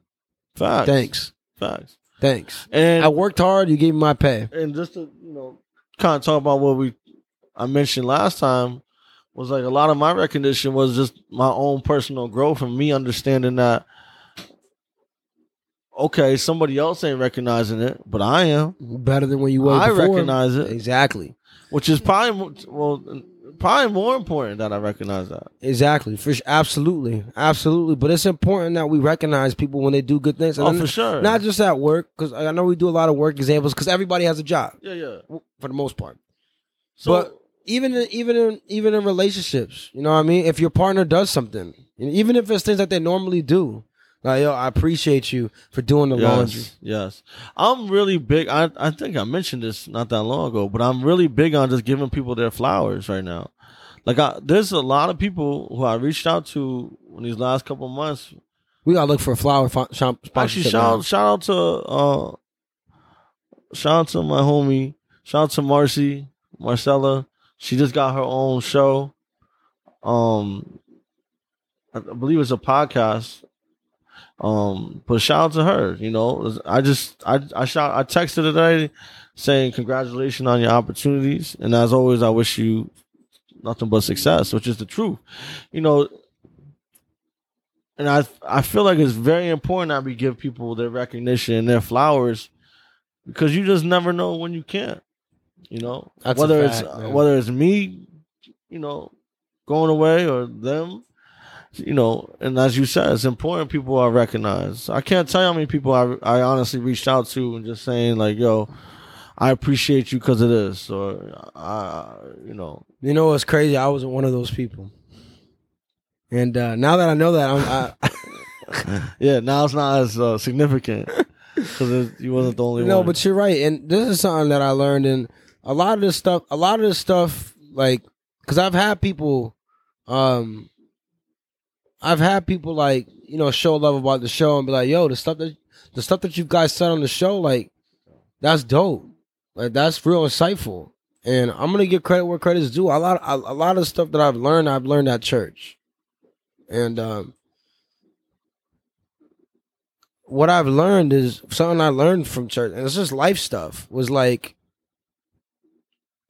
Speaker 2: Facts.
Speaker 1: Thanks,
Speaker 2: Facts.
Speaker 1: thanks.
Speaker 2: And
Speaker 1: I worked hard. You gave me my pay.
Speaker 2: and just to you know, kind of talk about what we I mentioned last time was like a lot of my recognition was just my own personal growth and me understanding that. Okay, somebody else ain't recognizing it, but I am.
Speaker 1: Better than when you were.
Speaker 2: I
Speaker 1: before.
Speaker 2: recognize it,
Speaker 1: Exactly.
Speaker 2: which is probably well, probably more important that I recognize that.
Speaker 1: Exactly. For absolutely, absolutely. But it's important that we recognize people when they do good things. And
Speaker 2: Oh, for sure.
Speaker 1: Not just at work, because I know we do a lot of work examples. Because everybody has a job
Speaker 2: yeah, yeah.
Speaker 1: for the most part.
Speaker 2: So,
Speaker 1: but even in, even in even in relationships, you know what I mean. If your partner does something, even if it's things that they normally do, like yo, I appreciate you for doing the laundry.
Speaker 2: Yes, yes. I'm really big. I I think I mentioned this not that long ago, but I'm really big on just giving people their flowers right now. Like, I, there's a lot of people who I reached out to in these last couple months.
Speaker 1: We gotta look for a flower fo- shop
Speaker 2: Actually, shout
Speaker 1: now.
Speaker 2: shout out to uh, shout out to my homie. Shout out to Marcy Marcella. She just got her own show. Um, I believe it's a podcast. Um, but shout out to her. You know, I just I I shout I texted her today saying congratulations on your opportunities, and as always, I wish you nothing but success, which is the truth. You know, and I I feel like it's very important that we give people their recognition and their flowers because you just never know when you can't. You know,
Speaker 1: That's
Speaker 2: whether
Speaker 1: fact,
Speaker 2: it's
Speaker 1: man.
Speaker 2: whether it's me, you know, going away or them. You know, and as you said, it's important people are recognized. I can't tell you how many people I I honestly reached out to and just saying like, "Yo, I appreciate you because of this," or I, you know,
Speaker 1: You know what's crazy? I was one of those people, and uh, now that I know that, I'm. I,
Speaker 2: yeah. Now it's not as uh, significant because you wasn't the only
Speaker 1: no,
Speaker 2: one.
Speaker 1: but you're right, and this is something that I learned, and a lot of this stuff, a lot of this stuff, like, because I've had people, um, I've had people like you know show love about the show and be like, "Yo, the stuff that the stuff that you guys said on the show, like, that's dope, like that's real insightful." And I'm gonna give credit where credit's due. A lot, a, a lot of stuff that I've learned, I've learned at church, and um, what I've learned is something I learned from church, and it's just life stuff. Was like,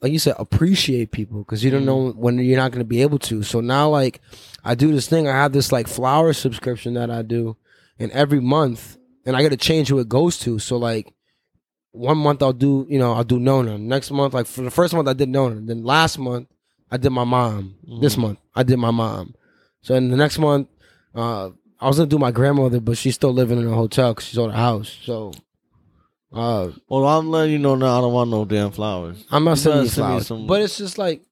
Speaker 1: like you said, appreciate people because you don't know when you're not going to be able to. So now, like, I do this thing. I have this like flower subscription that I do, and every month, and I got to change who it goes to. So like, one month I'll do, you know, I'll do Nona. Next month, like for the first month I did Nona. Then last month I did my mom. This month I did my mom. So in the next month, uh, I was gonna do my grandmother, but she's still living in a hotel because she's on a house. So, uh,
Speaker 2: well, I'm letting you know now. I don't want no damn flowers.
Speaker 1: I'm not
Speaker 2: You
Speaker 1: sending
Speaker 2: better
Speaker 1: you
Speaker 2: send me
Speaker 1: flowers,
Speaker 2: some-
Speaker 1: but it's just like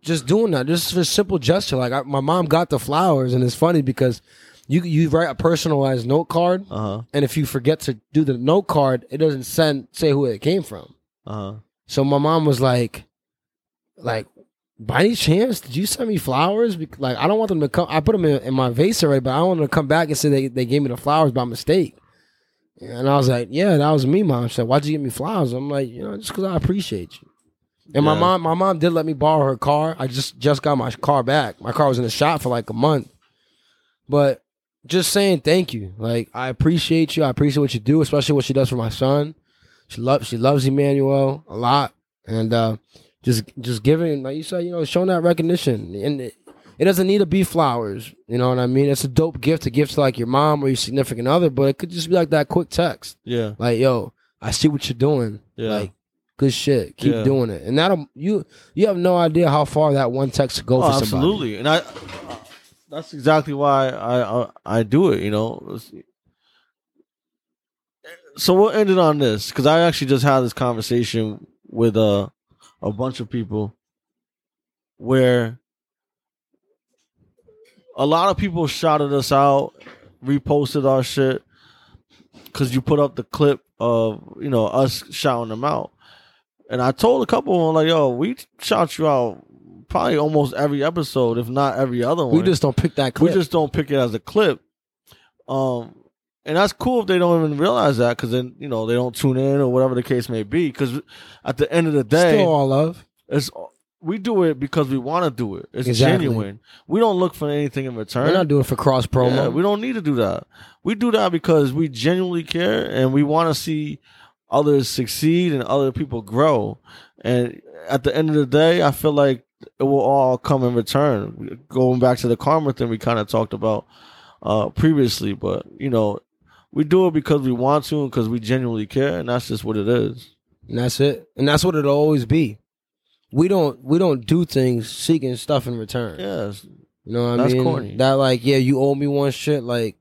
Speaker 1: just doing that, just for a simple gesture. Like I, my mom got the flowers, and it's funny because you you write a personalized note card,
Speaker 2: Uh huh.
Speaker 1: and if you forget to do the note card, it doesn't send say who it came from.
Speaker 2: Uh huh.
Speaker 1: So my mom was like, like, by any chance, did you send me flowers? Bec- Like, I don't want them to come. I put them in, in my vase already, but I don't want them to come back and say they, they gave me the flowers by mistake. And I was like, yeah, that was me, mom. She said, why'd you give me flowers? I'm like, you know, just because I appreciate you. And my mom, my mom did let me borrow her car. I just just got my car back. My car was in the shop for like a month. But just saying thank you. Like I appreciate you. I appreciate what you do, especially what she does for my son. She loves she loves Emmanuel a lot, and uh, just just giving like you said, you know, showing that recognition. And it, doesn't need to be flowers. You know what I mean? It's a dope gift to give to like your mom or your significant other, but it could just be like that quick text,
Speaker 2: Yeah.
Speaker 1: like "Yo, I see what you're doing.
Speaker 2: Yeah.
Speaker 1: Like good shit. Keep
Speaker 2: Yeah.
Speaker 1: doing it." And that'll you you have no idea how far that one text could go
Speaker 2: Oh,
Speaker 1: for somebody.
Speaker 2: absolutely, and I. That's exactly why I I, I do it. You know, so we'll end it on this because I actually just had this conversation with uh, a bunch of people where a lot of people shouted us out, reposted our shit because you put up the clip of you know us shouting them out, and I told a couple of them like, "Yo, we shout you out probably almost every episode, if not every other one.
Speaker 1: We just don't pick that clip.
Speaker 2: we just don't pick it as a clip." Um, and that's cool if they don't even realize that because then you know they don't tune in or whatever the case may be. Because at the end of the day,
Speaker 1: still all love.
Speaker 2: it's we do it because we want to do it. It's
Speaker 1: Exactly.
Speaker 2: genuine. We don't look for anything in return.
Speaker 1: We're not doing it for cross promo.
Speaker 2: Yeah, we don't need to do that. We do that because we genuinely care and we want to see others succeed and other people grow. And at the end of the day, I feel like it will all come in return. Going back to the karma thing we kind of talked about uh, previously, but you know, we do it because we want to and because we genuinely care, and that's just what it is.
Speaker 1: and that's it. And that's what it'll always be. We don't we don't do things seeking stuff in return.
Speaker 2: Yes,
Speaker 1: You know what I
Speaker 2: That's
Speaker 1: mean?
Speaker 2: corny.
Speaker 1: That like, yeah, you owe me one shit. Like,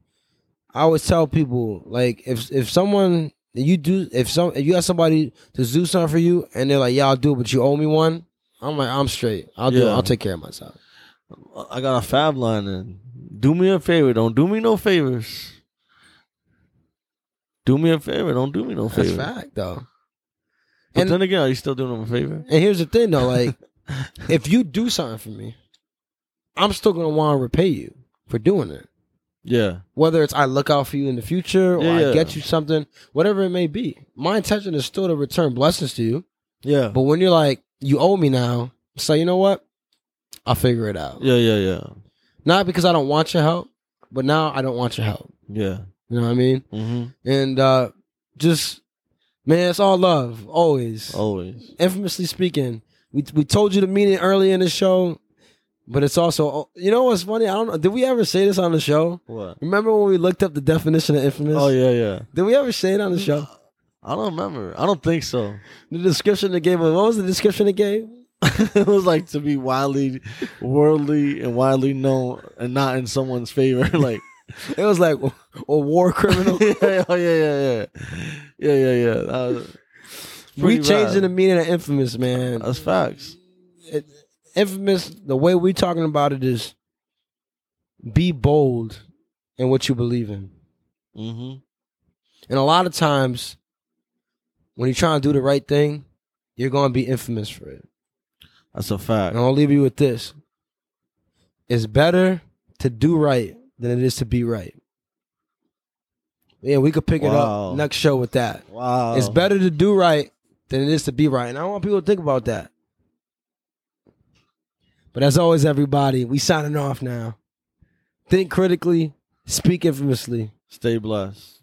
Speaker 1: I always tell people, like, if if someone you do, if some if you got somebody to do something for you, and they're like, yeah, I'll do it, but you owe me one. I'm like, I'm straight. I'll do. it.
Speaker 2: Yeah.
Speaker 1: I'll take care of myself.
Speaker 2: I got a fab line and do me a favor. Don't do me no favors. Do me a favor. Don't do me no
Speaker 1: favors.
Speaker 2: That's
Speaker 1: fact, though.
Speaker 2: But
Speaker 1: And-
Speaker 2: then again, are you still doing them a favor?
Speaker 1: And here's the thing, though, like, if you do something for me, I'm still gonna want to repay you for doing it.
Speaker 2: Yeah.
Speaker 1: Whether it's I look out for you in the future or
Speaker 2: Yeah,
Speaker 1: I
Speaker 2: yeah.
Speaker 1: get you something, whatever it may be. My intention is still to return blessings to you.
Speaker 2: Yeah.
Speaker 1: But when you're like, you owe me now, so you know what? I'll figure it out.
Speaker 2: Yeah, yeah, yeah.
Speaker 1: Not because I don't want your help, but now I don't want your help.
Speaker 2: Yeah.
Speaker 1: You know what I mean?
Speaker 2: Mm-hmm.
Speaker 1: And uh just man, it's all love, always.
Speaker 2: Always.
Speaker 1: Infamously speaking, we we told you to mean it early in the show, but it's also oh, you know what's funny? I don't know. Did we ever say this on the show?
Speaker 2: What?
Speaker 1: Remember when we looked up the definition of infamous?
Speaker 2: Oh yeah, yeah.
Speaker 1: Did we ever say it on the show?
Speaker 2: I don't remember. I don't think so.
Speaker 1: The description they gave. What was the description they gave?
Speaker 2: it was like to be widely worldly and widely known and not in someone's favor. like
Speaker 1: It was like a war criminal.
Speaker 2: yeah, oh, yeah, yeah, yeah. Yeah, yeah, yeah.
Speaker 1: We changing the meaning of infamous, man.
Speaker 2: That's facts.
Speaker 1: It, infamous. The way we talking about it is be bold in what you believe in,
Speaker 2: Mm-hmm.
Speaker 1: and a lot of times when you're trying to do the right thing, you're going to be infamous for it.
Speaker 2: That's a fact.
Speaker 1: And I'll leave you with this: it's better to do right than it is to be right. Yeah, we could pick it
Speaker 2: Wow.
Speaker 1: up next show with that.
Speaker 2: Wow.
Speaker 1: It's better to do right than it is to be right. And I want people to think about that. But as always, everybody, we signing off now. Think critically, speak infamously.
Speaker 2: Stay blessed.